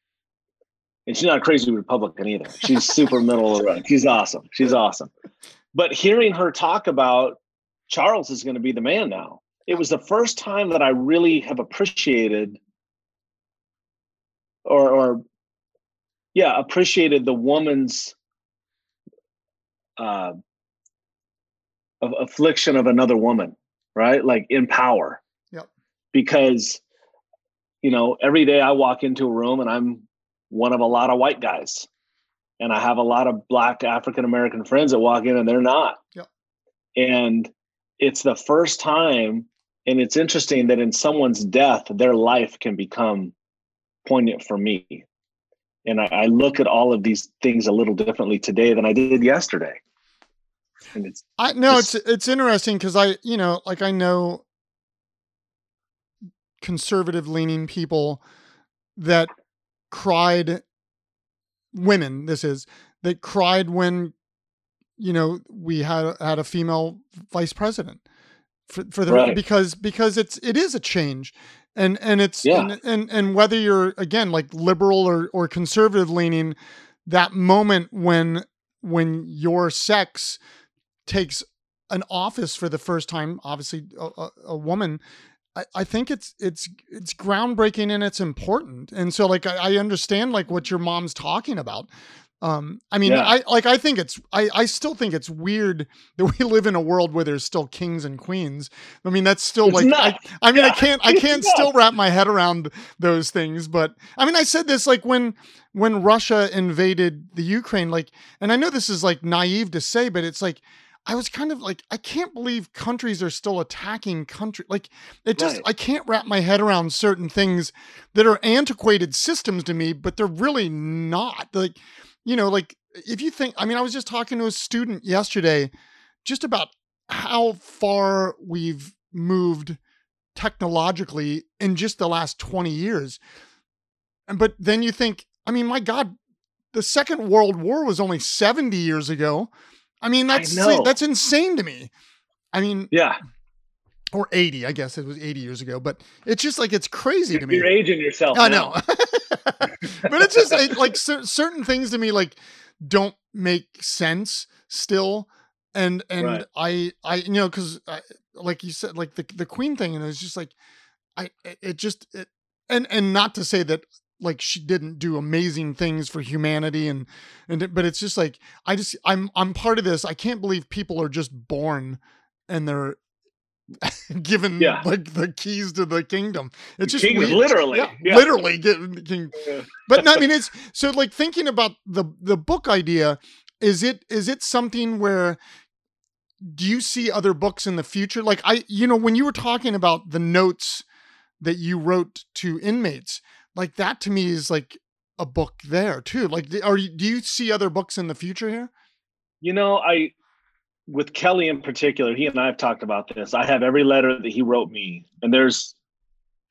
And she's not a crazy Republican either. She's super middle of the road. She's awesome. She's awesome. But hearing her talk about Charles is going to be the man now, it was the first time that I really have appreciated or, or yeah, appreciated the woman's uh, affliction of another woman, right? Like in power. Yep. Because, you know, every day I walk into a room and I'm one of a lot of white guys. And I have a lot of black African American friends that walk in and they're not. Yep. And it's the first time, and it's interesting that in someone's death, their life can become poignant for me. And I, I look at all of these things a little differently today than I did yesterday. And it's I no, it's it's interesting because I you know like I know conservative leaning people that cried women this is that cried when you know we had had a female vice president for, for the Right. because because it's it is a change and and it's Yeah. and, and and whether you're again like liberal or or conservative leaning that moment when when your sex takes an office for the first time obviously a, a, a woman I, I think it's it's it's groundbreaking and it's important and so like I, I understand like what your mom's talking about um i mean Yeah. i like i think it's i i still think it's weird that we live in a world where there's still kings and queens i mean that's still It's like I. I mean i can't i can't still wrap my head around those things but i mean i said this like when when russia invaded the ukraine like and i know this is like naive to say but it's like I was kind of like, I can't believe countries are still attacking country. Like, it just, Right. I can't wrap my head around certain things that are antiquated systems to me, but they're really not. Like, you know, like if you think, I mean, I was just talking to a student yesterday just about how far we've moved technologically in just the last 20 years. And, but then you think, I mean, my God, the Second World War was only 70 years ago. I mean, that's know. that's insane to me. I mean, yeah, or 80, I guess it was 80 years ago, but it's just like it's crazy to me. you're aging yourself. I now. know. but it's just it, like cer- certain things to me like don't make sense still and and Right. I I you know cuz like you said like the the queen thing and it was just like I it- it just it, and and not to say that like she didn't do amazing things for humanity and and but it's just like I just I'm I'm part of this. I can't believe people are just born and they're given Yeah. like the keys to the kingdom. It's just King, literally. Yeah, Yeah. literally get king. Yeah. But no, I mean it's so like thinking about the the book idea. Is it is it something where do you see other books in the future? Like I, you know, when you were talking about the notes that you wrote to inmates, like that to me is like a book there too. Like, are you, do you see other books in the future here? You know, I with Kelly in particular, he and I have talked about this. I have every letter that he wrote me, and there's,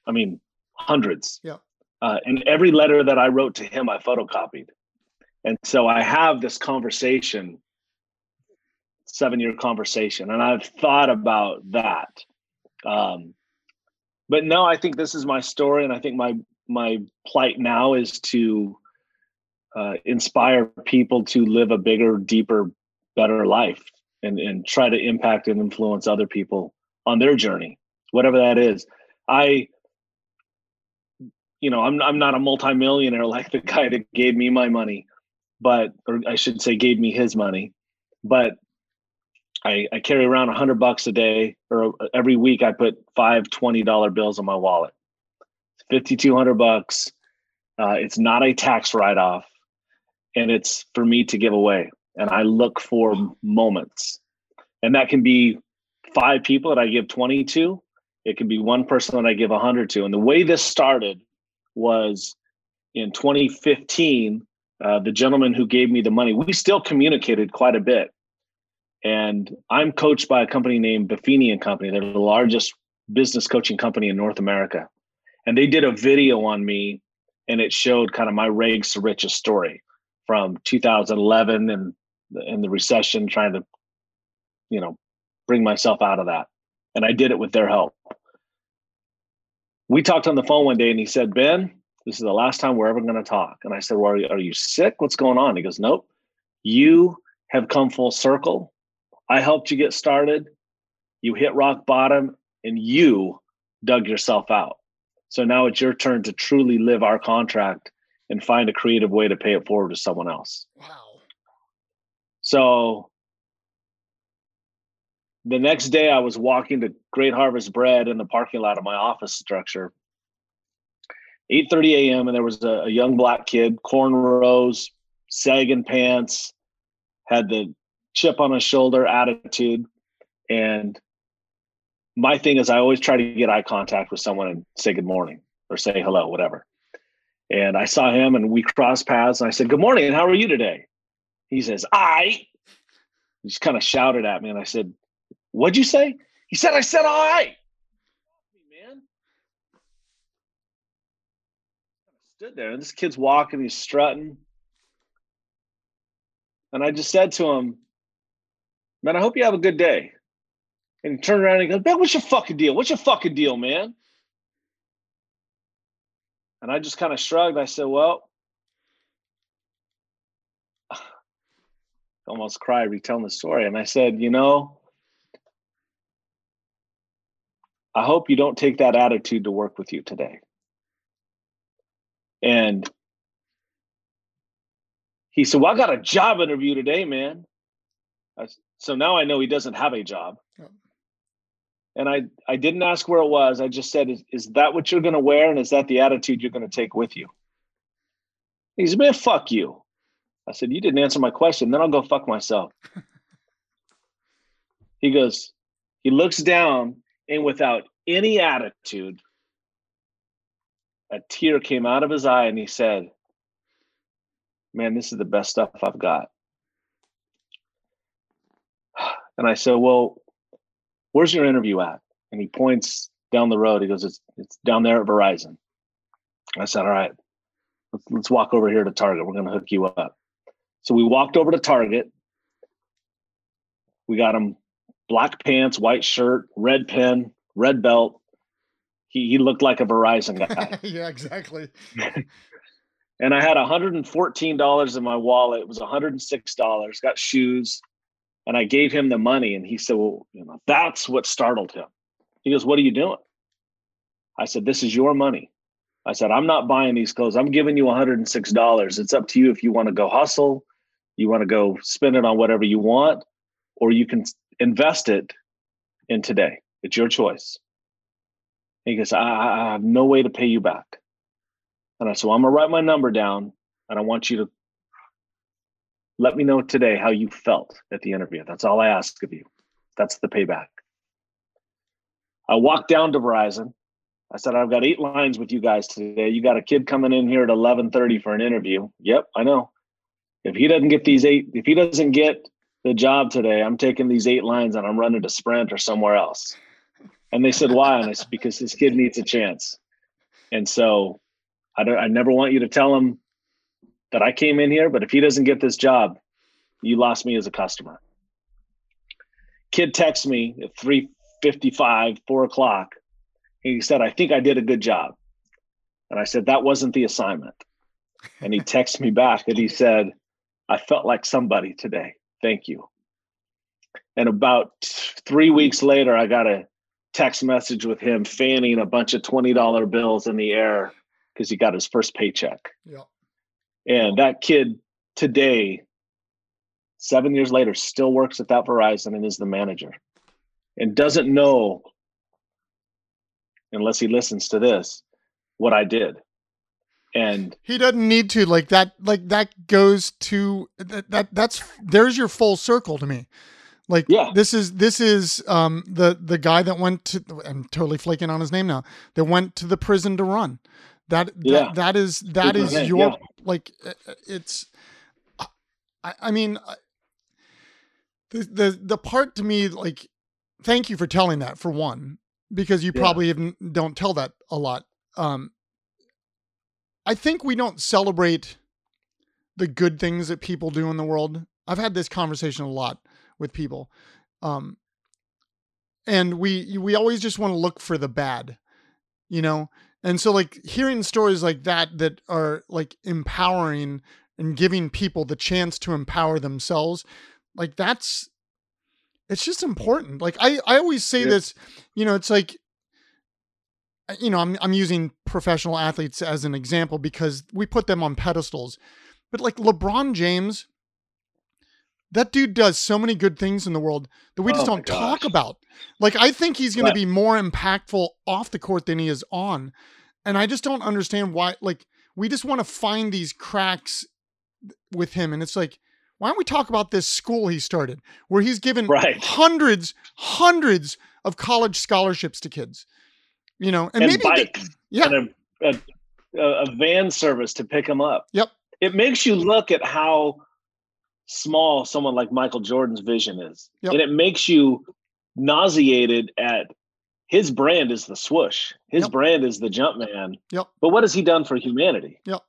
I mean, hundreds. Yeah. Uh, and every letter that I wrote to him, I photocopied, and so I have this conversation, seven year conversation, and I've thought about that. Um, but no, I think this is my story, and I think my my plight now is to uh, inspire people to live a bigger, deeper, better life and, and try to impact and influence other people on their journey, whatever that is. I, you know, I'm, I'm not a multimillionaire like the guy that gave me my money, but, or I should say, gave me his money, but I, I carry around a hundred bucks a day or every week I put five $20 bills in my wallet. 5200 bucks. Uh, it's not a tax write off and it's for me to give away. And I look for moments. And that can be five people that I give 20 to. It can be one person that I give 100 to. And the way this started was in 2015, uh, the gentleman who gave me the money, we still communicated quite a bit. And I'm coached by a company named Buffini and Company. They're the largest business coaching company in North America and they did a video on me and it showed kind of my rags to riches story from 2011 and and the recession trying to you know bring myself out of that. And i did it with their help. We talked on the phone one day and he said ben this is the last time we're ever going to talk. And i said well are you, are you sick? What's going on? He goes nope. You have come full circle. I helped you get started. You hit rock bottom and you dug yourself out so now it's your turn to truly live our contract and find a creative way to pay it forward to someone else. Wow. So the next day I was walking to Great Harvest Bread in the parking lot of my office structure. 8:30 a.m. and there was a, a young black kid, cornrows, sagging pants, had the chip on his shoulder attitude, and my thing is I always try to get eye contact with someone and say good morning or say hello, whatever. And I saw him and we crossed paths and I said, Good morning, and how are you today? He says, I he just kind of shouted at me and I said, What'd you say? He said, I said, all right. Man. Stood there and this kid's walking, he's strutting. And I just said to him, Man, I hope you have a good day. And he turned around and goes, Man, what's your fucking deal? What's your fucking deal, man? And I just kind of shrugged. I said, Well, almost cried retelling the story. And I said, You know, I hope you don't take that attitude to work with you today. And he said, Well, I got a job interview today, man. I, so now I know he doesn't have a job oh. And I I didn't ask where it was. I just said, "Is, is that what you're going to wear, and is that the attitude you're going to take with you?" He said, "Man, fuck you." I said, "You didn't answer my question. Then I'll go fuck myself." he goes, he looks down, and without any attitude, a tear came out of his eye, and he said, "Man, this is the best stuff I've got." And I said, "Well." Where's your interview at? And he points down the road. He goes, it's, it's down there at Verizon. I said, all right, let's, let's walk over here to Target. We're going to hook you up. So we walked over to Target. We got him black pants, white shirt, red pen, red belt. He, he looked like a Verizon guy. yeah, exactly. and I had $114 in my wallet. It was $106. Got shoes, and I gave him the money, and he said, "Well, you know, that's what startled him." He goes, "What are you doing?" I said, "This is your money." I said, "I'm not buying these clothes. I'm giving you $106. It's up to you if you want to go hustle, you want to go spend it on whatever you want, or you can invest it in today. It's your choice." He goes, I, I have no way to pay you back. And I said, well, I'm gonna write my number down and I want you to let me know today how you felt at the interview. That's all I ask of you. That's the payback. I walked down to Verizon. I said, I've got eight lines with you guys today. You got a kid coming in here at 1130 for an interview. Yep, I know. If he doesn't get these eight, if he doesn't get the job today, I'm taking these eight lines and I'm running to Sprint or somewhere else. And they said, why? And I said, because this kid needs a chance. And so I, don't, I never want you to tell him that I came in here, but if he doesn't get this job, you lost me as a customer. Kid texts me at 3.55, 4 o'clock. He said, I think I did a good job. And I said, that wasn't the assignment. And he texted me back and he said, I felt like somebody today. Thank you. And about three weeks later, I got a text message with him fanning a bunch of $20 bills in the air because he got his first paycheck. Yeah. And that kid today, seven years later, still works at that Verizon and is the manager and doesn't know, unless he listens to this, what I did. And he doesn't need to like that like that goes to that, that that's there's your full circle to me like Yeah. this is this is um the the guy that went to I'm totally flaking on his name now that went to the prison to run. That Yeah. that, that is that is your yeah. Like uh, it's I I mean the the the part to me like thank you for telling that for one because you Yeah. probably even don't tell that a lot. Um I think we don't celebrate the good things that people do in the world. I've had this conversation a lot with people. Um and we we always just want to look for the bad, you know? And so like hearing stories like that that are like empowering and giving people the chance to empower themselves, like that's it's just important. Like I I always say Yeah. this, you know, it's like uh, you know, I'm I'm using professional athletes as an example because we put them on pedestals. But like LeBron James, that dude does so many good things in the world that we just Oh don't talk about. Like I think he's going to be more impactful off the court than he is on. And I just don't understand why like we just want to find these cracks with him and it's like why don't we talk about this school he started where he's given Right. hundreds hundreds of college scholarships to kids. You know, and, And maybe yeah. and a, a, a van service to pick them up. Yep. It makes you look at how small someone like Michael Jordan's vision is. Yep. And it makes you nauseated at his brand is the swoosh. His Yep. brand is the jump man. Yep. But what has he done for humanity? Yep.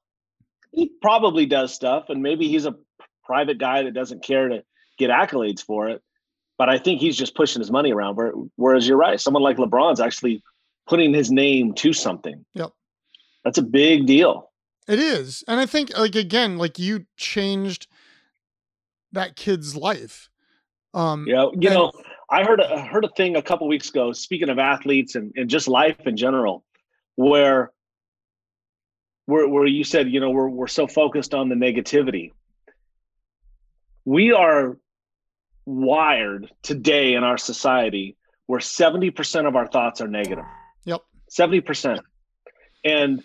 He probably does stuff, and maybe he's a private guy that doesn't care to get accolades for it. But I think he's just pushing his money around. Whereas you're right, someone like LeBron's actually putting his name to something. Yep. That's a big deal. It is. And I think like again, like you changed that kid's life. Um Yeah, you And- know, I heard a, heard a thing a couple weeks ago. Speaking of athletes and, and just life in general, where where where you said, you know, we're we're so focused on the negativity. We are wired today in our society where seventy percent of our thoughts are negative. Yep. Seventy percent, and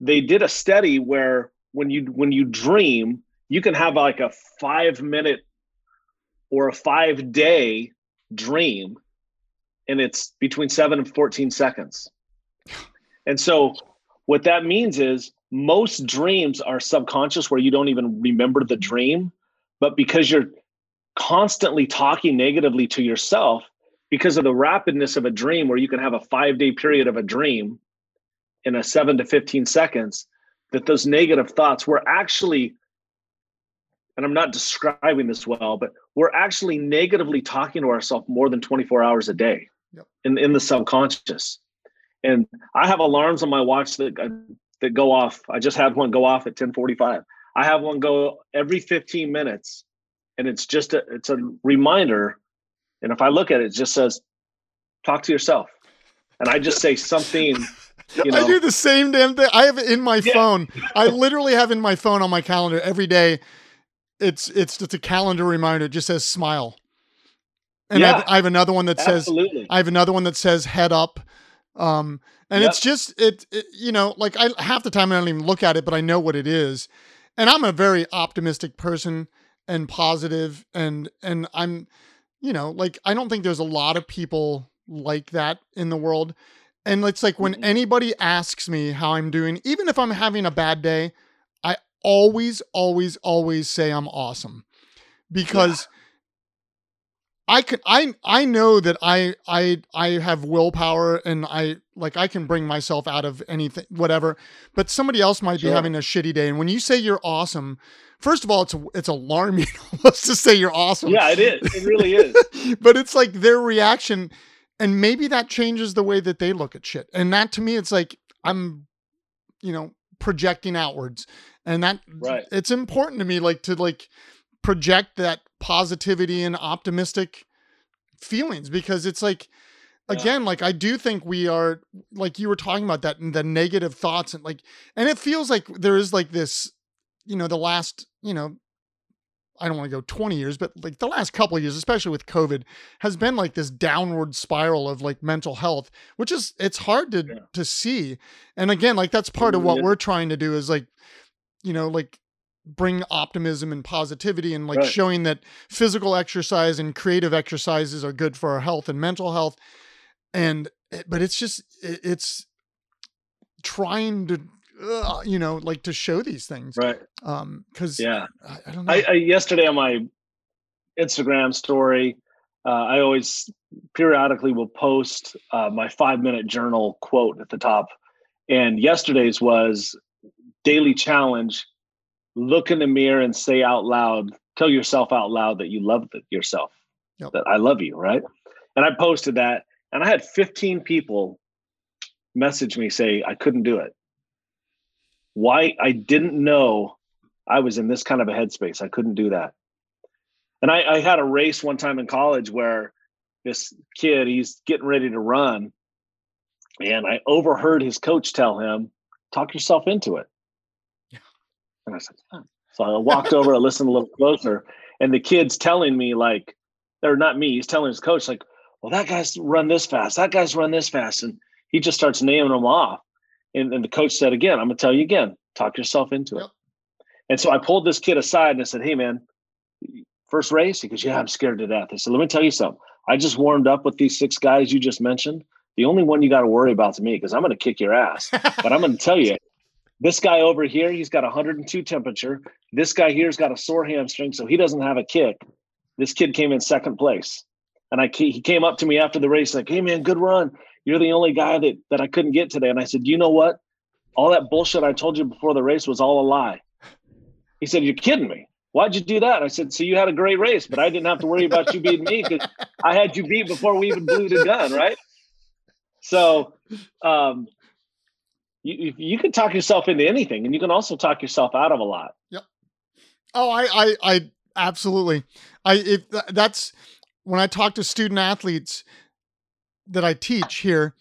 they did a study where when you when you dream, you can have like a five minute or a five day dream and it's between 7 and 14 seconds. And so what that means is most dreams are subconscious where you don't even remember the dream but because you're constantly talking negatively to yourself because of the rapidness of a dream where you can have a 5 day period of a dream in a 7 to 15 seconds that those negative thoughts were actually and I'm not describing this well, but we're actually negatively talking to ourselves more than 24 hours a day Yep. in, in the subconscious. And I have alarms on my watch that uh, that go off. I just had one go off at 10:45. I have one go every 15 minutes, and it's just a it's a reminder. And if I look at it, it just says, "Talk to yourself," and I just say something. You know, I do the same damn thing. I have it in my Yeah. phone. I literally have in my phone on my calendar every day. It's it's just a calendar reminder. It just says smile. And I, have, I have another one that says absolutely. I have another one that says head up. Um, and Yep. it's just it, it, you know, like I half the time I don't even look at it, but I know what it is. And I'm a very optimistic person and positive and and I'm you know, like I don't think there's a lot of people like that in the world. And it's like when Mhm. anybody asks me how I'm doing, even if I'm having a bad day, always, always, always say I'm awesome. Because I can I I know that I I I have willpower and I like I can bring myself out of anything whatever but somebody else might be having a shitty day and when you say you're awesome first of all it's it's alarming almost to say you're awesome Yeah, it is. It really is. but it's like their reaction and maybe that changes the way that they look at shit and that to me it's like i'm you know projecting outwards and that Right. it's important to me like to like project that positivity and optimistic feelings because it's like Yeah. again like i do think we are like you were talking about that and the negative thoughts and like and it feels like there is like this you know the last you know i don't want to go 20 years but like the last couple of years especially with covid has been like this downward spiral of like mental health which is it's hard to Yeah. to see and mm-hmm. again like that's part of what is. we're trying to do is like you know like bring optimism and positivity and like Right. showing that physical exercise and creative exercises are good for our health and mental health and eh, but it's just it's trying to uh, you know like to show these things Right. um because Yeah. I, I don't know I, I yesterday on my Instagram story, uh, I always periodically will post uh, my five minute journal quote at the top, and yesterday's was daily challenge. Look in the mirror and say out loud, tell yourself out loud that you love yourself, Yep. that I love you, right? And I posted that, and I had 15 people message me say I couldn't do it. Why I didn't know I was in this kind of a headspace. I couldn't do that. And I, I had a race one time in college where this kid, he's getting ready to run. And I overheard his coach tell him, talk yourself into it. Yeah. And I said, so I walked over, I listened a little closer, and the kid's telling me, like, or not me, he's telling his coach, like, well, that guy's run this fast, that guy's run this fast. And he just starts naming them off. And, and the coach said, again, I'm going to tell you again, talk yourself into it. Yep. And so I pulled this kid aside and I said, hey, man, first race? He goes, yeah, I'm scared to death. I said, let me tell you something. I just warmed up with these six guys you just mentioned. The only one you got to worry about is me because I'm going to kick your ass. But I'm going to tell you, this guy over here, he's got 102 temperature. This guy here's got a sore hamstring, so he doesn't have a kick. This kid came in second place. And I he came up to me after the race, like, hey man, good run. You're the only guy that that I couldn't get today. And I said, you know what? All that bullshit I told you before the race was all a lie. He said, You're kidding me. Why'd you do that? I said, So you had a great race, but I didn't have to worry about you beating me because I had you beat before we even blew the gun, right? So um you you- can talk yourself into anything and you can also talk yourself out of a lot. Yep. Oh, I, I, I absolutely. I if that's when I talk to student athletes that I teach here,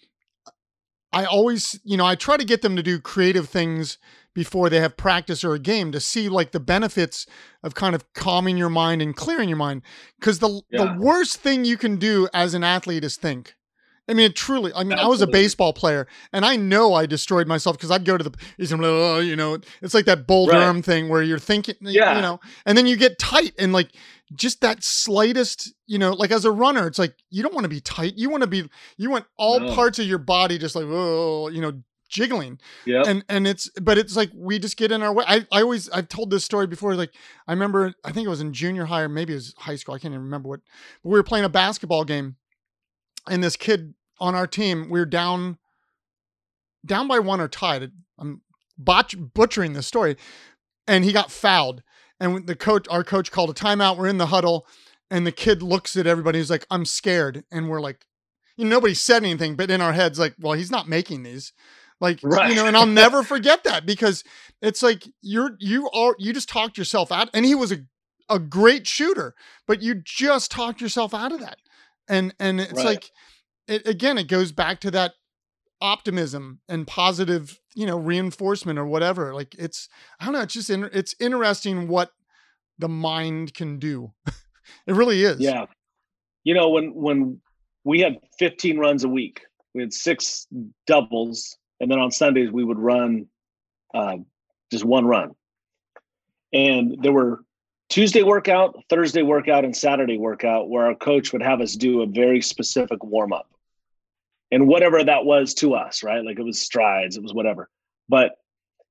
I always, you know, I try to get them to do creative things before they have practice or a game to see like the benefits of kind of calming your mind and clearing your mind. Because the Yeah. the worst thing you can do as an athlete is think. I mean, truly. I mean, I was a baseball player, and I know I destroyed myself because I'd go to the, oh, you know, it's like that bull Right. thing where you're thinking, Yeah. you know, and then you get tight and like just that slightest, you know, like as a runner, it's like you don't want to be tight. You want to be, you want all No. parts of your body just like, oh, you know, jiggling. Yeah. And and it's, but it's like we just get in our way. I, I always, I've told this story before. Like I remember, I think it was in junior high or maybe it was high school. I can't even remember what. But we were playing a basketball game, and this kid on our team, we were down, down by one or tied. I'm botch, butchering the story, and he got fouled. And the coach, our coach, called a timeout. We're in the huddle, and the kid looks at everybody. He's like, "I'm scared," and we're like, you know, nobody said anything, but in our heads, like, well, he's not making these. Like, Right. you know, and I'll never forget that because it's like you're you are you just talked yourself out, and he was a a great shooter, but you just talked yourself out of that, and and it's Right. like, it again, it goes back to that optimism and positive, you know, reinforcement or whatever. Like it's I don't know, it's just in, it's interesting what the mind can do. it really is. Yeah. You know, when when we had 15 runs a week, we had six doubles, and then on Sundays we would run uh, just one run. And there were Tuesday workout, Thursday workout, and Saturday workout, where our coach would have us do a very specific warm up. And whatever that was to us, right? Like it was strides, it was whatever. But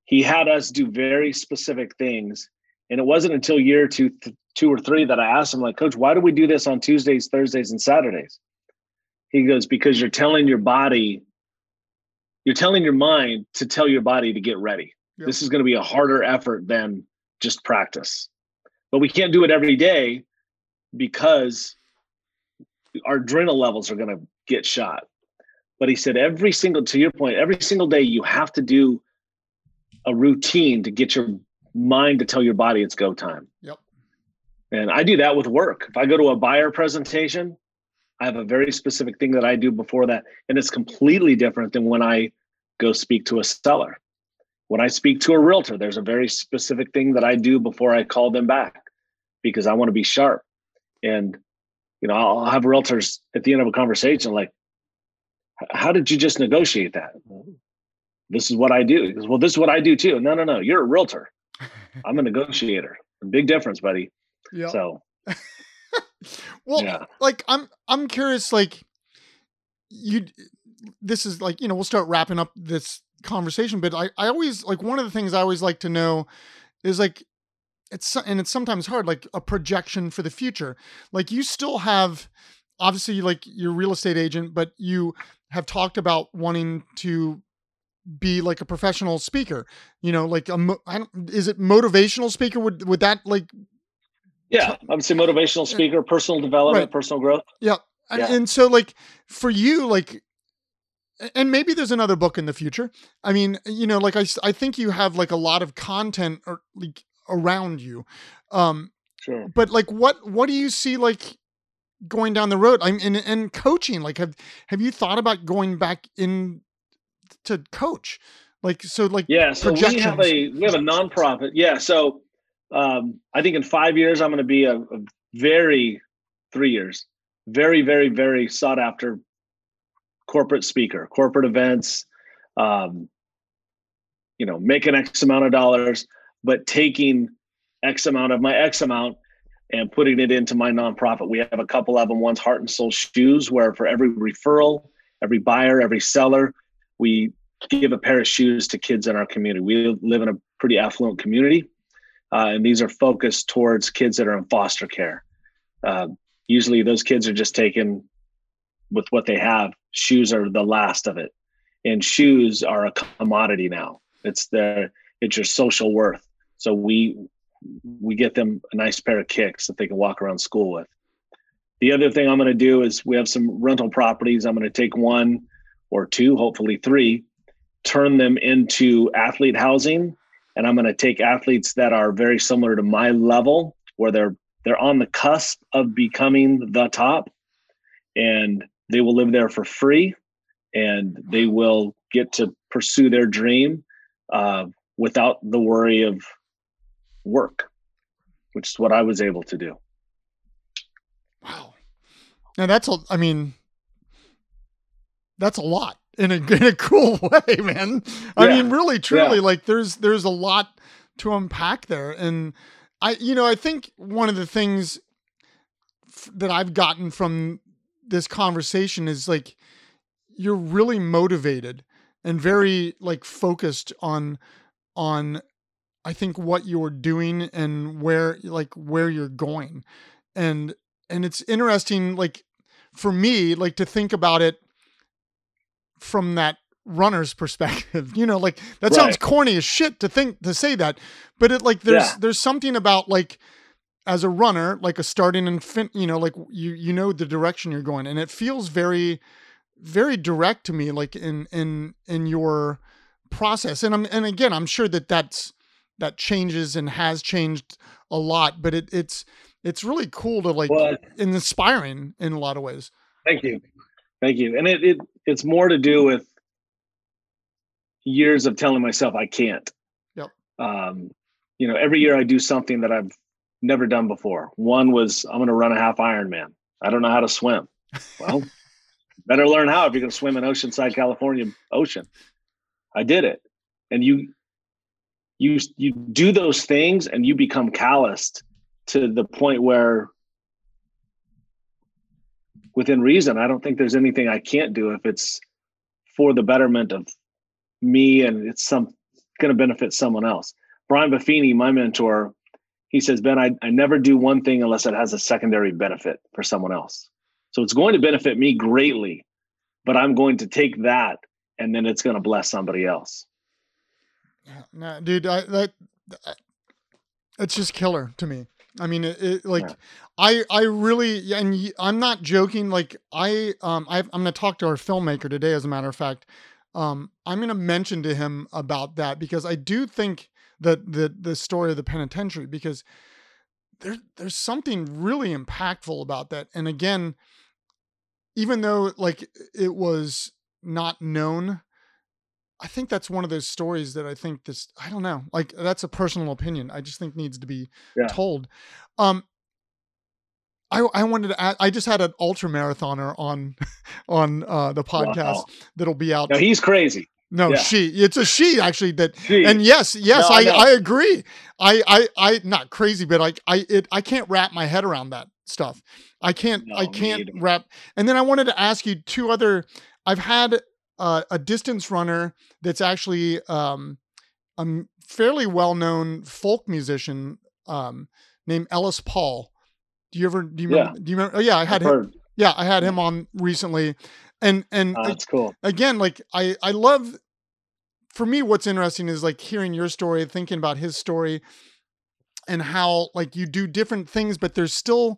he had us do very specific things. And it wasn't until year two, th- two or three that I asked him, like, Coach, why do we do this on Tuesdays, Thursdays, and Saturdays? He goes, Because you're telling your body, you're telling your mind to tell your body to get ready. Yep. This is going to be a harder effort than just practice but we can't do it every day because our adrenal levels are going to get shot. But he said, every single, to your point, every single day you have to do a routine to get your mind to tell your body it's go time. Yep. And I do that with work. If I go to a buyer presentation, I have a very specific thing that I do before that. And it's completely different than when I go speak to a seller. When I speak to a realtor, there's a very specific thing that I do before I call them back because I want to be sharp. And, you know, I'll have realtors at the end of a conversation like, how did you just negotiate that? This is what I do. Goes, well, this is what I do too. No, no, no. You're a realtor. I'm a negotiator. Big difference, buddy. Yeah. So well, yeah. like I'm I'm curious, like you this is like, you know, we'll start wrapping up this conversation, but I, I always like one of the things I always like to know is like it's and it's sometimes hard like a projection for the future. Like you still have obviously like your real estate agent, but you have talked about wanting to be like a professional speaker. You know, like a is it motivational speaker? Would would that like yeah, I would say motivational speaker, personal development, right. personal growth. Yeah. yeah. And, and so like for you, like and maybe there's another book in the future. I mean, you know, like I, I think you have like a lot of content or like around you. Um, sure. But like, what what do you see like going down the road? I'm in and coaching. Like, have have you thought about going back in to coach? Like, so like yeah. So we have a we have a nonprofit. Yeah. So um, I think in five years I'm going to be a, a very three years very very very sought after corporate speaker, corporate events, um, you know, making X amount of dollars, but taking X amount of my X amount and putting it into my nonprofit. We have a couple of them. One's Heart and Soul Shoes, where for every referral, every buyer, every seller, we give a pair of shoes to kids in our community. We live in a pretty affluent community, uh, and these are focused towards kids that are in foster care. Uh, usually, those kids are just taken with what they have shoes are the last of it and shoes are a commodity now it's their it's your social worth so we we get them a nice pair of kicks that they can walk around school with. The other thing i'm going to do is we have some rental properties. I'm going to take one or two hopefully three turn them into athlete housing and i'm going to take athletes that are very similar to my level where they're they're on the cusp of becoming the top and they will live there for free and they will get to pursue their dream uh, without the worry of work, which is what I was able to do. Wow. Now that's a, I mean, that's a lot in a, in a cool way, man. I yeah. mean, really, truly, yeah. like there's, there's a lot to unpack there. And I, you know, I think one of the things that I've gotten from this conversation is like you're really motivated and very like focused on on I think what you're doing and where like where you're going. And and it's interesting like for me like to think about it from that runner's perspective. You know, like that right. sounds corny as shit to think to say that, but it like there's yeah. there's something about like as a runner, like a starting and fin, you know, like you you know the direction you're going, and it feels very, very direct to me, like in in in your process. And I'm and again, I'm sure that that's that changes and has changed a lot, but it it's it's really cool to like well, inspiring in a lot of ways. Thank you, thank you, and it it it's more to do with years of telling myself I can't. Yep. Um, you know, every year I do something that I've never done before. One was I'm going to run a half Ironman. I don't know how to swim. Well, better learn how if you're going to swim in Oceanside, California ocean. I did it, and you you you do those things, and you become calloused to the point where within reason, I don't think there's anything I can't do if it's for the betterment of me and it's some going to benefit someone else. Brian Buffini, my mentor, he says, Ben, I, I never do one thing unless it has a secondary benefit for someone else. So it's going to benefit me greatly, but I'm going to take that and then it's going to bless somebody else. No, dude, I, that, it's just killer to me. I mean, it, it like, yeah. I, I really, and I'm not joking. Like I, um, i am going to talk to our filmmaker today, as a matter of fact. Um, I'm going to mention to him about that because I do think that the, the story of the penitentiary, because there, there's something really impactful about that. And again, even though like it was not known I think that's one of those stories that I think this I don't know like that's a personal opinion I just think needs to be yeah. told. Um, I I wanted to add, I just had an ultra marathoner on on uh, the podcast wow. that'll be out. No, he's crazy. No, yeah. she. It's a she actually that. She. And yes, yes, no, I, I, I agree. I I I not crazy, but like I it I can't wrap my head around that stuff. I can't no, I can't wrap. And then I wanted to ask you two other. I've had uh, a distance runner that's actually um, a fairly well known folk musician um, named Ellis Paul. Do you ever do you remember? Yeah. Do you remember? Oh yeah, I had I've him. Heard. Yeah, I had him on recently, and and oh, that's cool. Again, like I I love. For me, what's interesting is like hearing your story, thinking about his story, and how like you do different things, but there's still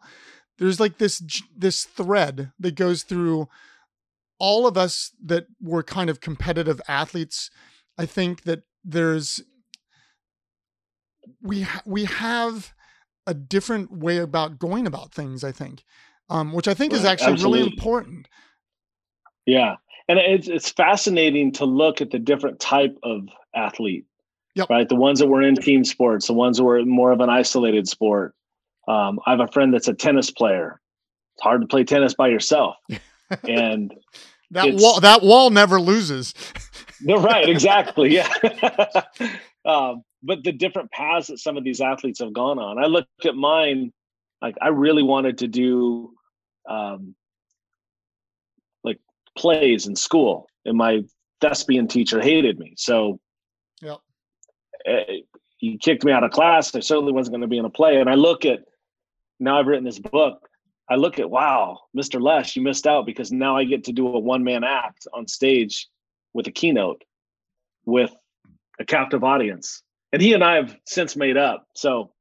there's like this this thread that goes through all of us that were kind of competitive athletes, I think that there's we ha- we have a different way about going about things. I think, um, which I think right, is actually absolutely. really important. Yeah, and it's it's fascinating to look at the different type of athlete. Yep. Right, the ones that were in team sports, the ones that were more of an isolated sport. Um, I have a friend that's a tennis player. It's hard to play tennis by yourself. and that wall that wall never loses. no, right, exactly. Yeah. um, but the different paths that some of these athletes have gone on. I looked at mine, like I really wanted to do um, like plays in school, and my thespian teacher hated me. So yep. Uh, he kicked me out of class. I certainly wasn't going to be in a play. And I look at now I've written this book I look at wow, Mr. Lesh, you missed out because now I get to do a one man act on stage with a keynote with a captive audience, and he and I have since made up. So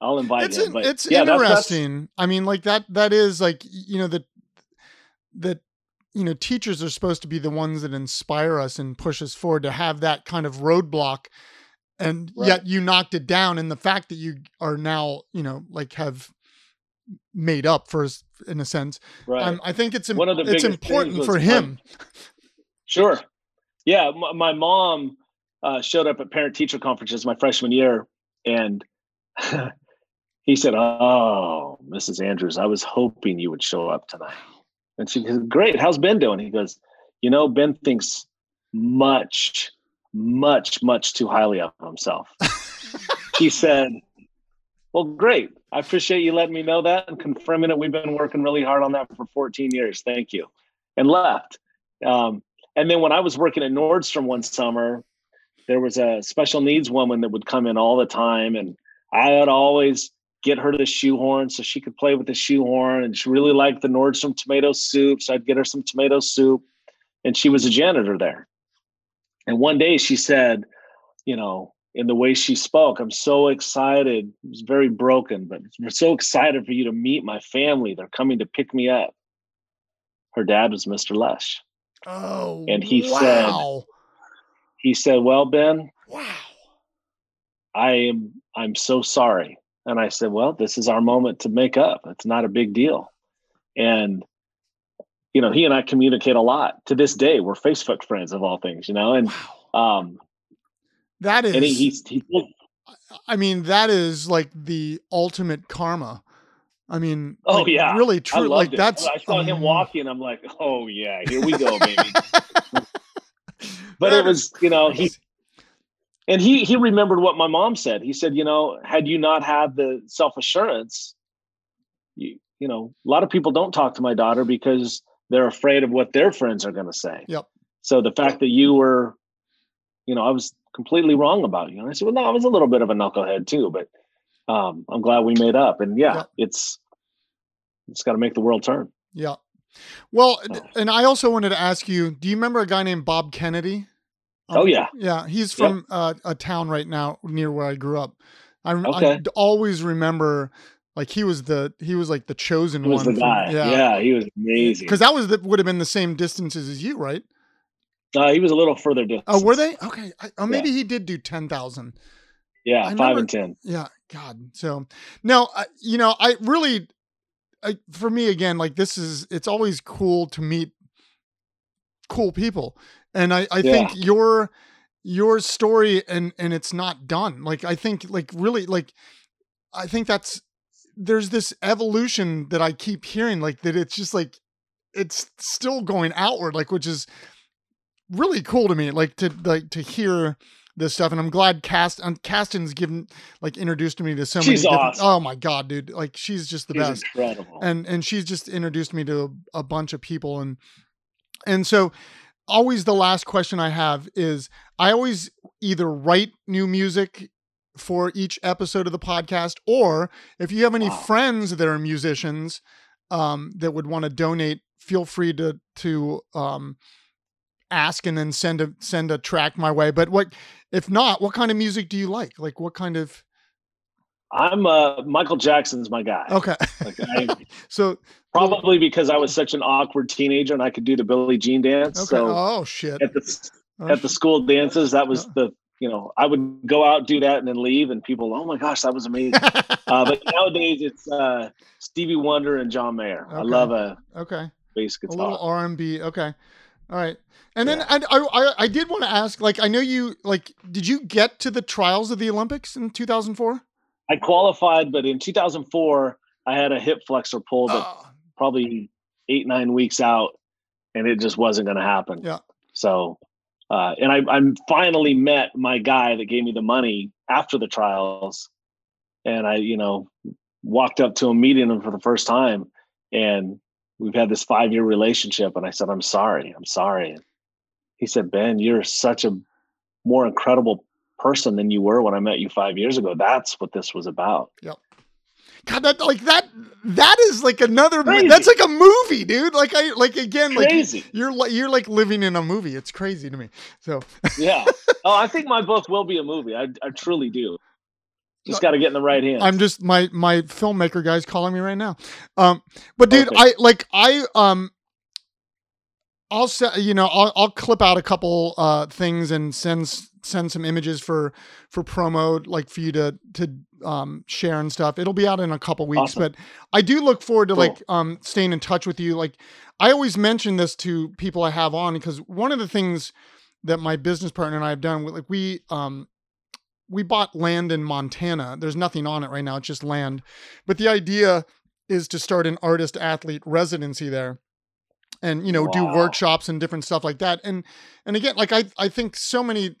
I'll invite it's him. But it's yeah, interesting. That's, that's... I mean, like that. That is like you know that that you know teachers are supposed to be the ones that inspire us and push us forward to have that kind of roadblock and right. yet you knocked it down and the fact that you are now you know like have made up for in a sense. Right. Um, I think it's One of the it's important for him. sure. Yeah, my, my mom uh, showed up at parent teacher conferences my freshman year, and he said, "Oh, Mrs. Andrews, I was hoping you would show up tonight." And she goes, "Great, how's Ben doing?" He goes, "You know, Ben thinks much, much, much too highly of himself." he said, "Well, great. I appreciate you letting me know that and confirming it. We've been working really hard on that for 14 years. Thank you. And left. Um, and then when I was working at Nordstrom one summer, there was a special needs woman that would come in all the time. And I would always get her the shoehorn so she could play with the shoehorn. And she really liked the Nordstrom tomato soup. So I'd get her some tomato soup. And she was a janitor there. And one day she said, you know, in the way she spoke. I'm so excited. It was very broken, but we're so excited for you to meet my family. They're coming to pick me up. Her dad was Mr. Lush. Oh, and he wow. said, he said, well, Ben, wow, I am, I'm so sorry. And I said, well, this is our moment to make up. It's not a big deal. And, you know, he and I communicate a lot to this day. We're Facebook friends of all things, you know, and, wow. um, that is, and he, he's, he's, I mean, that is like the ultimate karma. I mean, oh like, yeah, really true. Like it. that's. I saw um, him walking. I'm like, oh yeah, here we go, baby. but it was, you know, he and he he remembered what my mom said. He said, you know, had you not had the self assurance, you you know, a lot of people don't talk to my daughter because they're afraid of what their friends are going to say. Yep. So the fact that you were, you know, I was completely wrong about you. And I said, well, no, I was a little bit of a knucklehead too, but um, I'm glad we made up. And yeah, Yep. it's it's got to make the world turn. Yeah. Well, Oh. and I also wanted to ask you, do you remember a guy named Bob Kennedy? Um, Oh, yeah. Yeah, he's from uh, a town right now near where I grew up. I, I Okay. d- always remember like he was the he was like the chosen He was one. the from- guy. yeah. he was amazing. Because that was the, would have been the same distances as you, right? Uh, he was a little further distance. Oh, were they? Okay. I, oh, maybe he did do 10,000. Yeah, I five remember- and ten. Yeah, God. So no, I, you know, I really, I, for me again, like this is, it's always cool to meet cool people, and I, I think your, your story and and it's not done. Like I think, like really, like I think that's there's this evolution that I keep hearing, like that it's just like it's still going outward, like which is really cool to me, like to like to hear this stuff. And I'm glad Cast and Caston's given like introduced me to so many. She's different- awesome. Oh my god, dude! Like she's just the He's best incredible. and and she's just introduced me to a, a bunch of people and and so always the last question i have is i always either write new music for each episode of the podcast or if you have any Wow. friends that are musicians um, that would want to donate feel free to to um, ask and then send a send a track my way but what if not what kind of music do you like like what kind of I'm uh, Michael Jackson's my guy. okay Like, I, so probably because I was such an awkward teenager and I could do the Billie Jean dance. okay So oh shit at the Oh, at the school dances, that was the you know I would go out do that and then leave, and people, oh my gosh, that was amazing. uh, but nowadays it's uh, Stevie Wonder and John Mayer. I love a okay bass a guitar. little R and B. Okay, all right. And then Yeah. I, I I- did want to ask, like, I know you like, did you get to the trials of the Olympics in 2004? I qualified, but in 2004 I had a hip flexor pull that Oh, probably eight nine weeks out, and it just wasn't going to happen. Yeah. So, uh, and I I finally met my guy that gave me the money after the trials, and I you know walked up to him meeting him for the first time, and we've had this five year relationship, and I said I'm sorry, I'm sorry. And he said Ben, you're such a more incredible person than you were when I met you five years ago. That's what this was about. Yep. God, that like that that is like another. Crazy. That's like a movie, dude. Like I like again, like Crazy. you're like you're like living in a movie. It's crazy to me. So yeah. Oh, I think my book will be a movie. I, I truly do. Just got to get in the right hand. I'm just my my filmmaker guy's calling me right now. Um, but dude, Okay. I like I um, I'll say you know I'll I'll clip out a couple uh things and send send some images for for promo like for you to to um share and stuff. It'll be out in a couple weeks, Awesome. but I do look forward to Cool. like um staying in touch with you. Like I always mention this to people I have on because one of the things that my business partner and I have done, with like we um we bought land in Montana. There's nothing on it right now, it's just land. But the idea is to start an artist athlete residency there and you know do workshops and different stuff like that. And and again, like I I think so many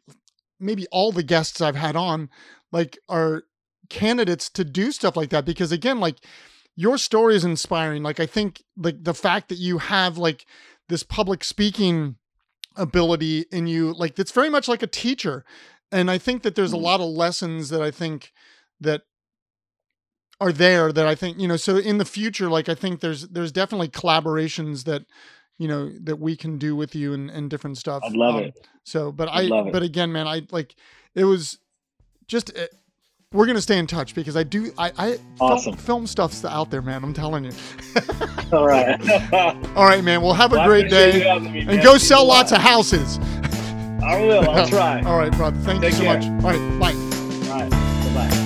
maybe all the guests I've had on like are candidates to do stuff like that because again like your story is inspiring like i think like the fact that you have like this public speaking ability in you like it's very much like a teacher and i think that there's a Mhm. lot of lessons that i think that are there that i think you know so in the future like i think there's there's definitely collaborations that you know that we can do with you and, and different stuff I'd love Um, it. so but i I'd it. but again man i like it was just uh, we're gonna stay in touch because i do i i Awesome. film stuff's out there man i'm telling you All right. all right man well have a Well, great day me, and go sell lot. lots of houses I will. I'll try. all right brother thank Take you so care. much all right bye All right. Bye-bye.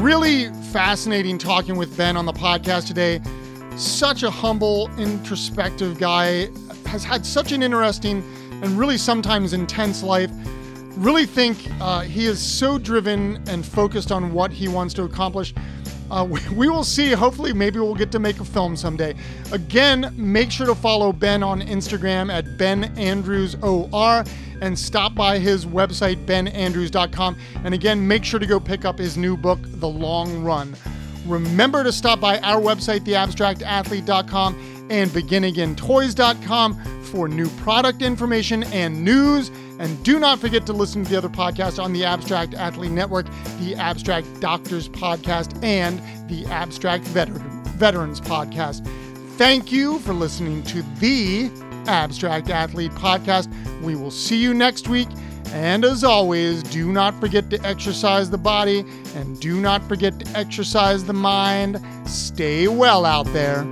really fascinating talking with Ben on the podcast today. Such a humble, introspective guy, has had such an interesting and really sometimes intense life. Really think uh, he is so driven and focused on what he wants to accomplish. Uh, we, we will see. Hopefully, maybe we'll get to make a film someday. Again, make sure to follow Ben on Instagram at Ben Andrews OR and stop by his website, benandrews.com. And again, make sure to go pick up his new book, The Long Run. Remember to stop by our website, theabstractathlete.com and beginagaintoys.com for new product information and news. And do not forget to listen to the other podcasts on the Abstract Athlete Network, the Abstract Doctors Podcast, and the Abstract Veteran, Veterans Podcast. Thank you for listening to the Abstract Athlete Podcast. We will see you next week. And as always, do not forget to exercise the body and do not forget to exercise the mind. Stay well out there.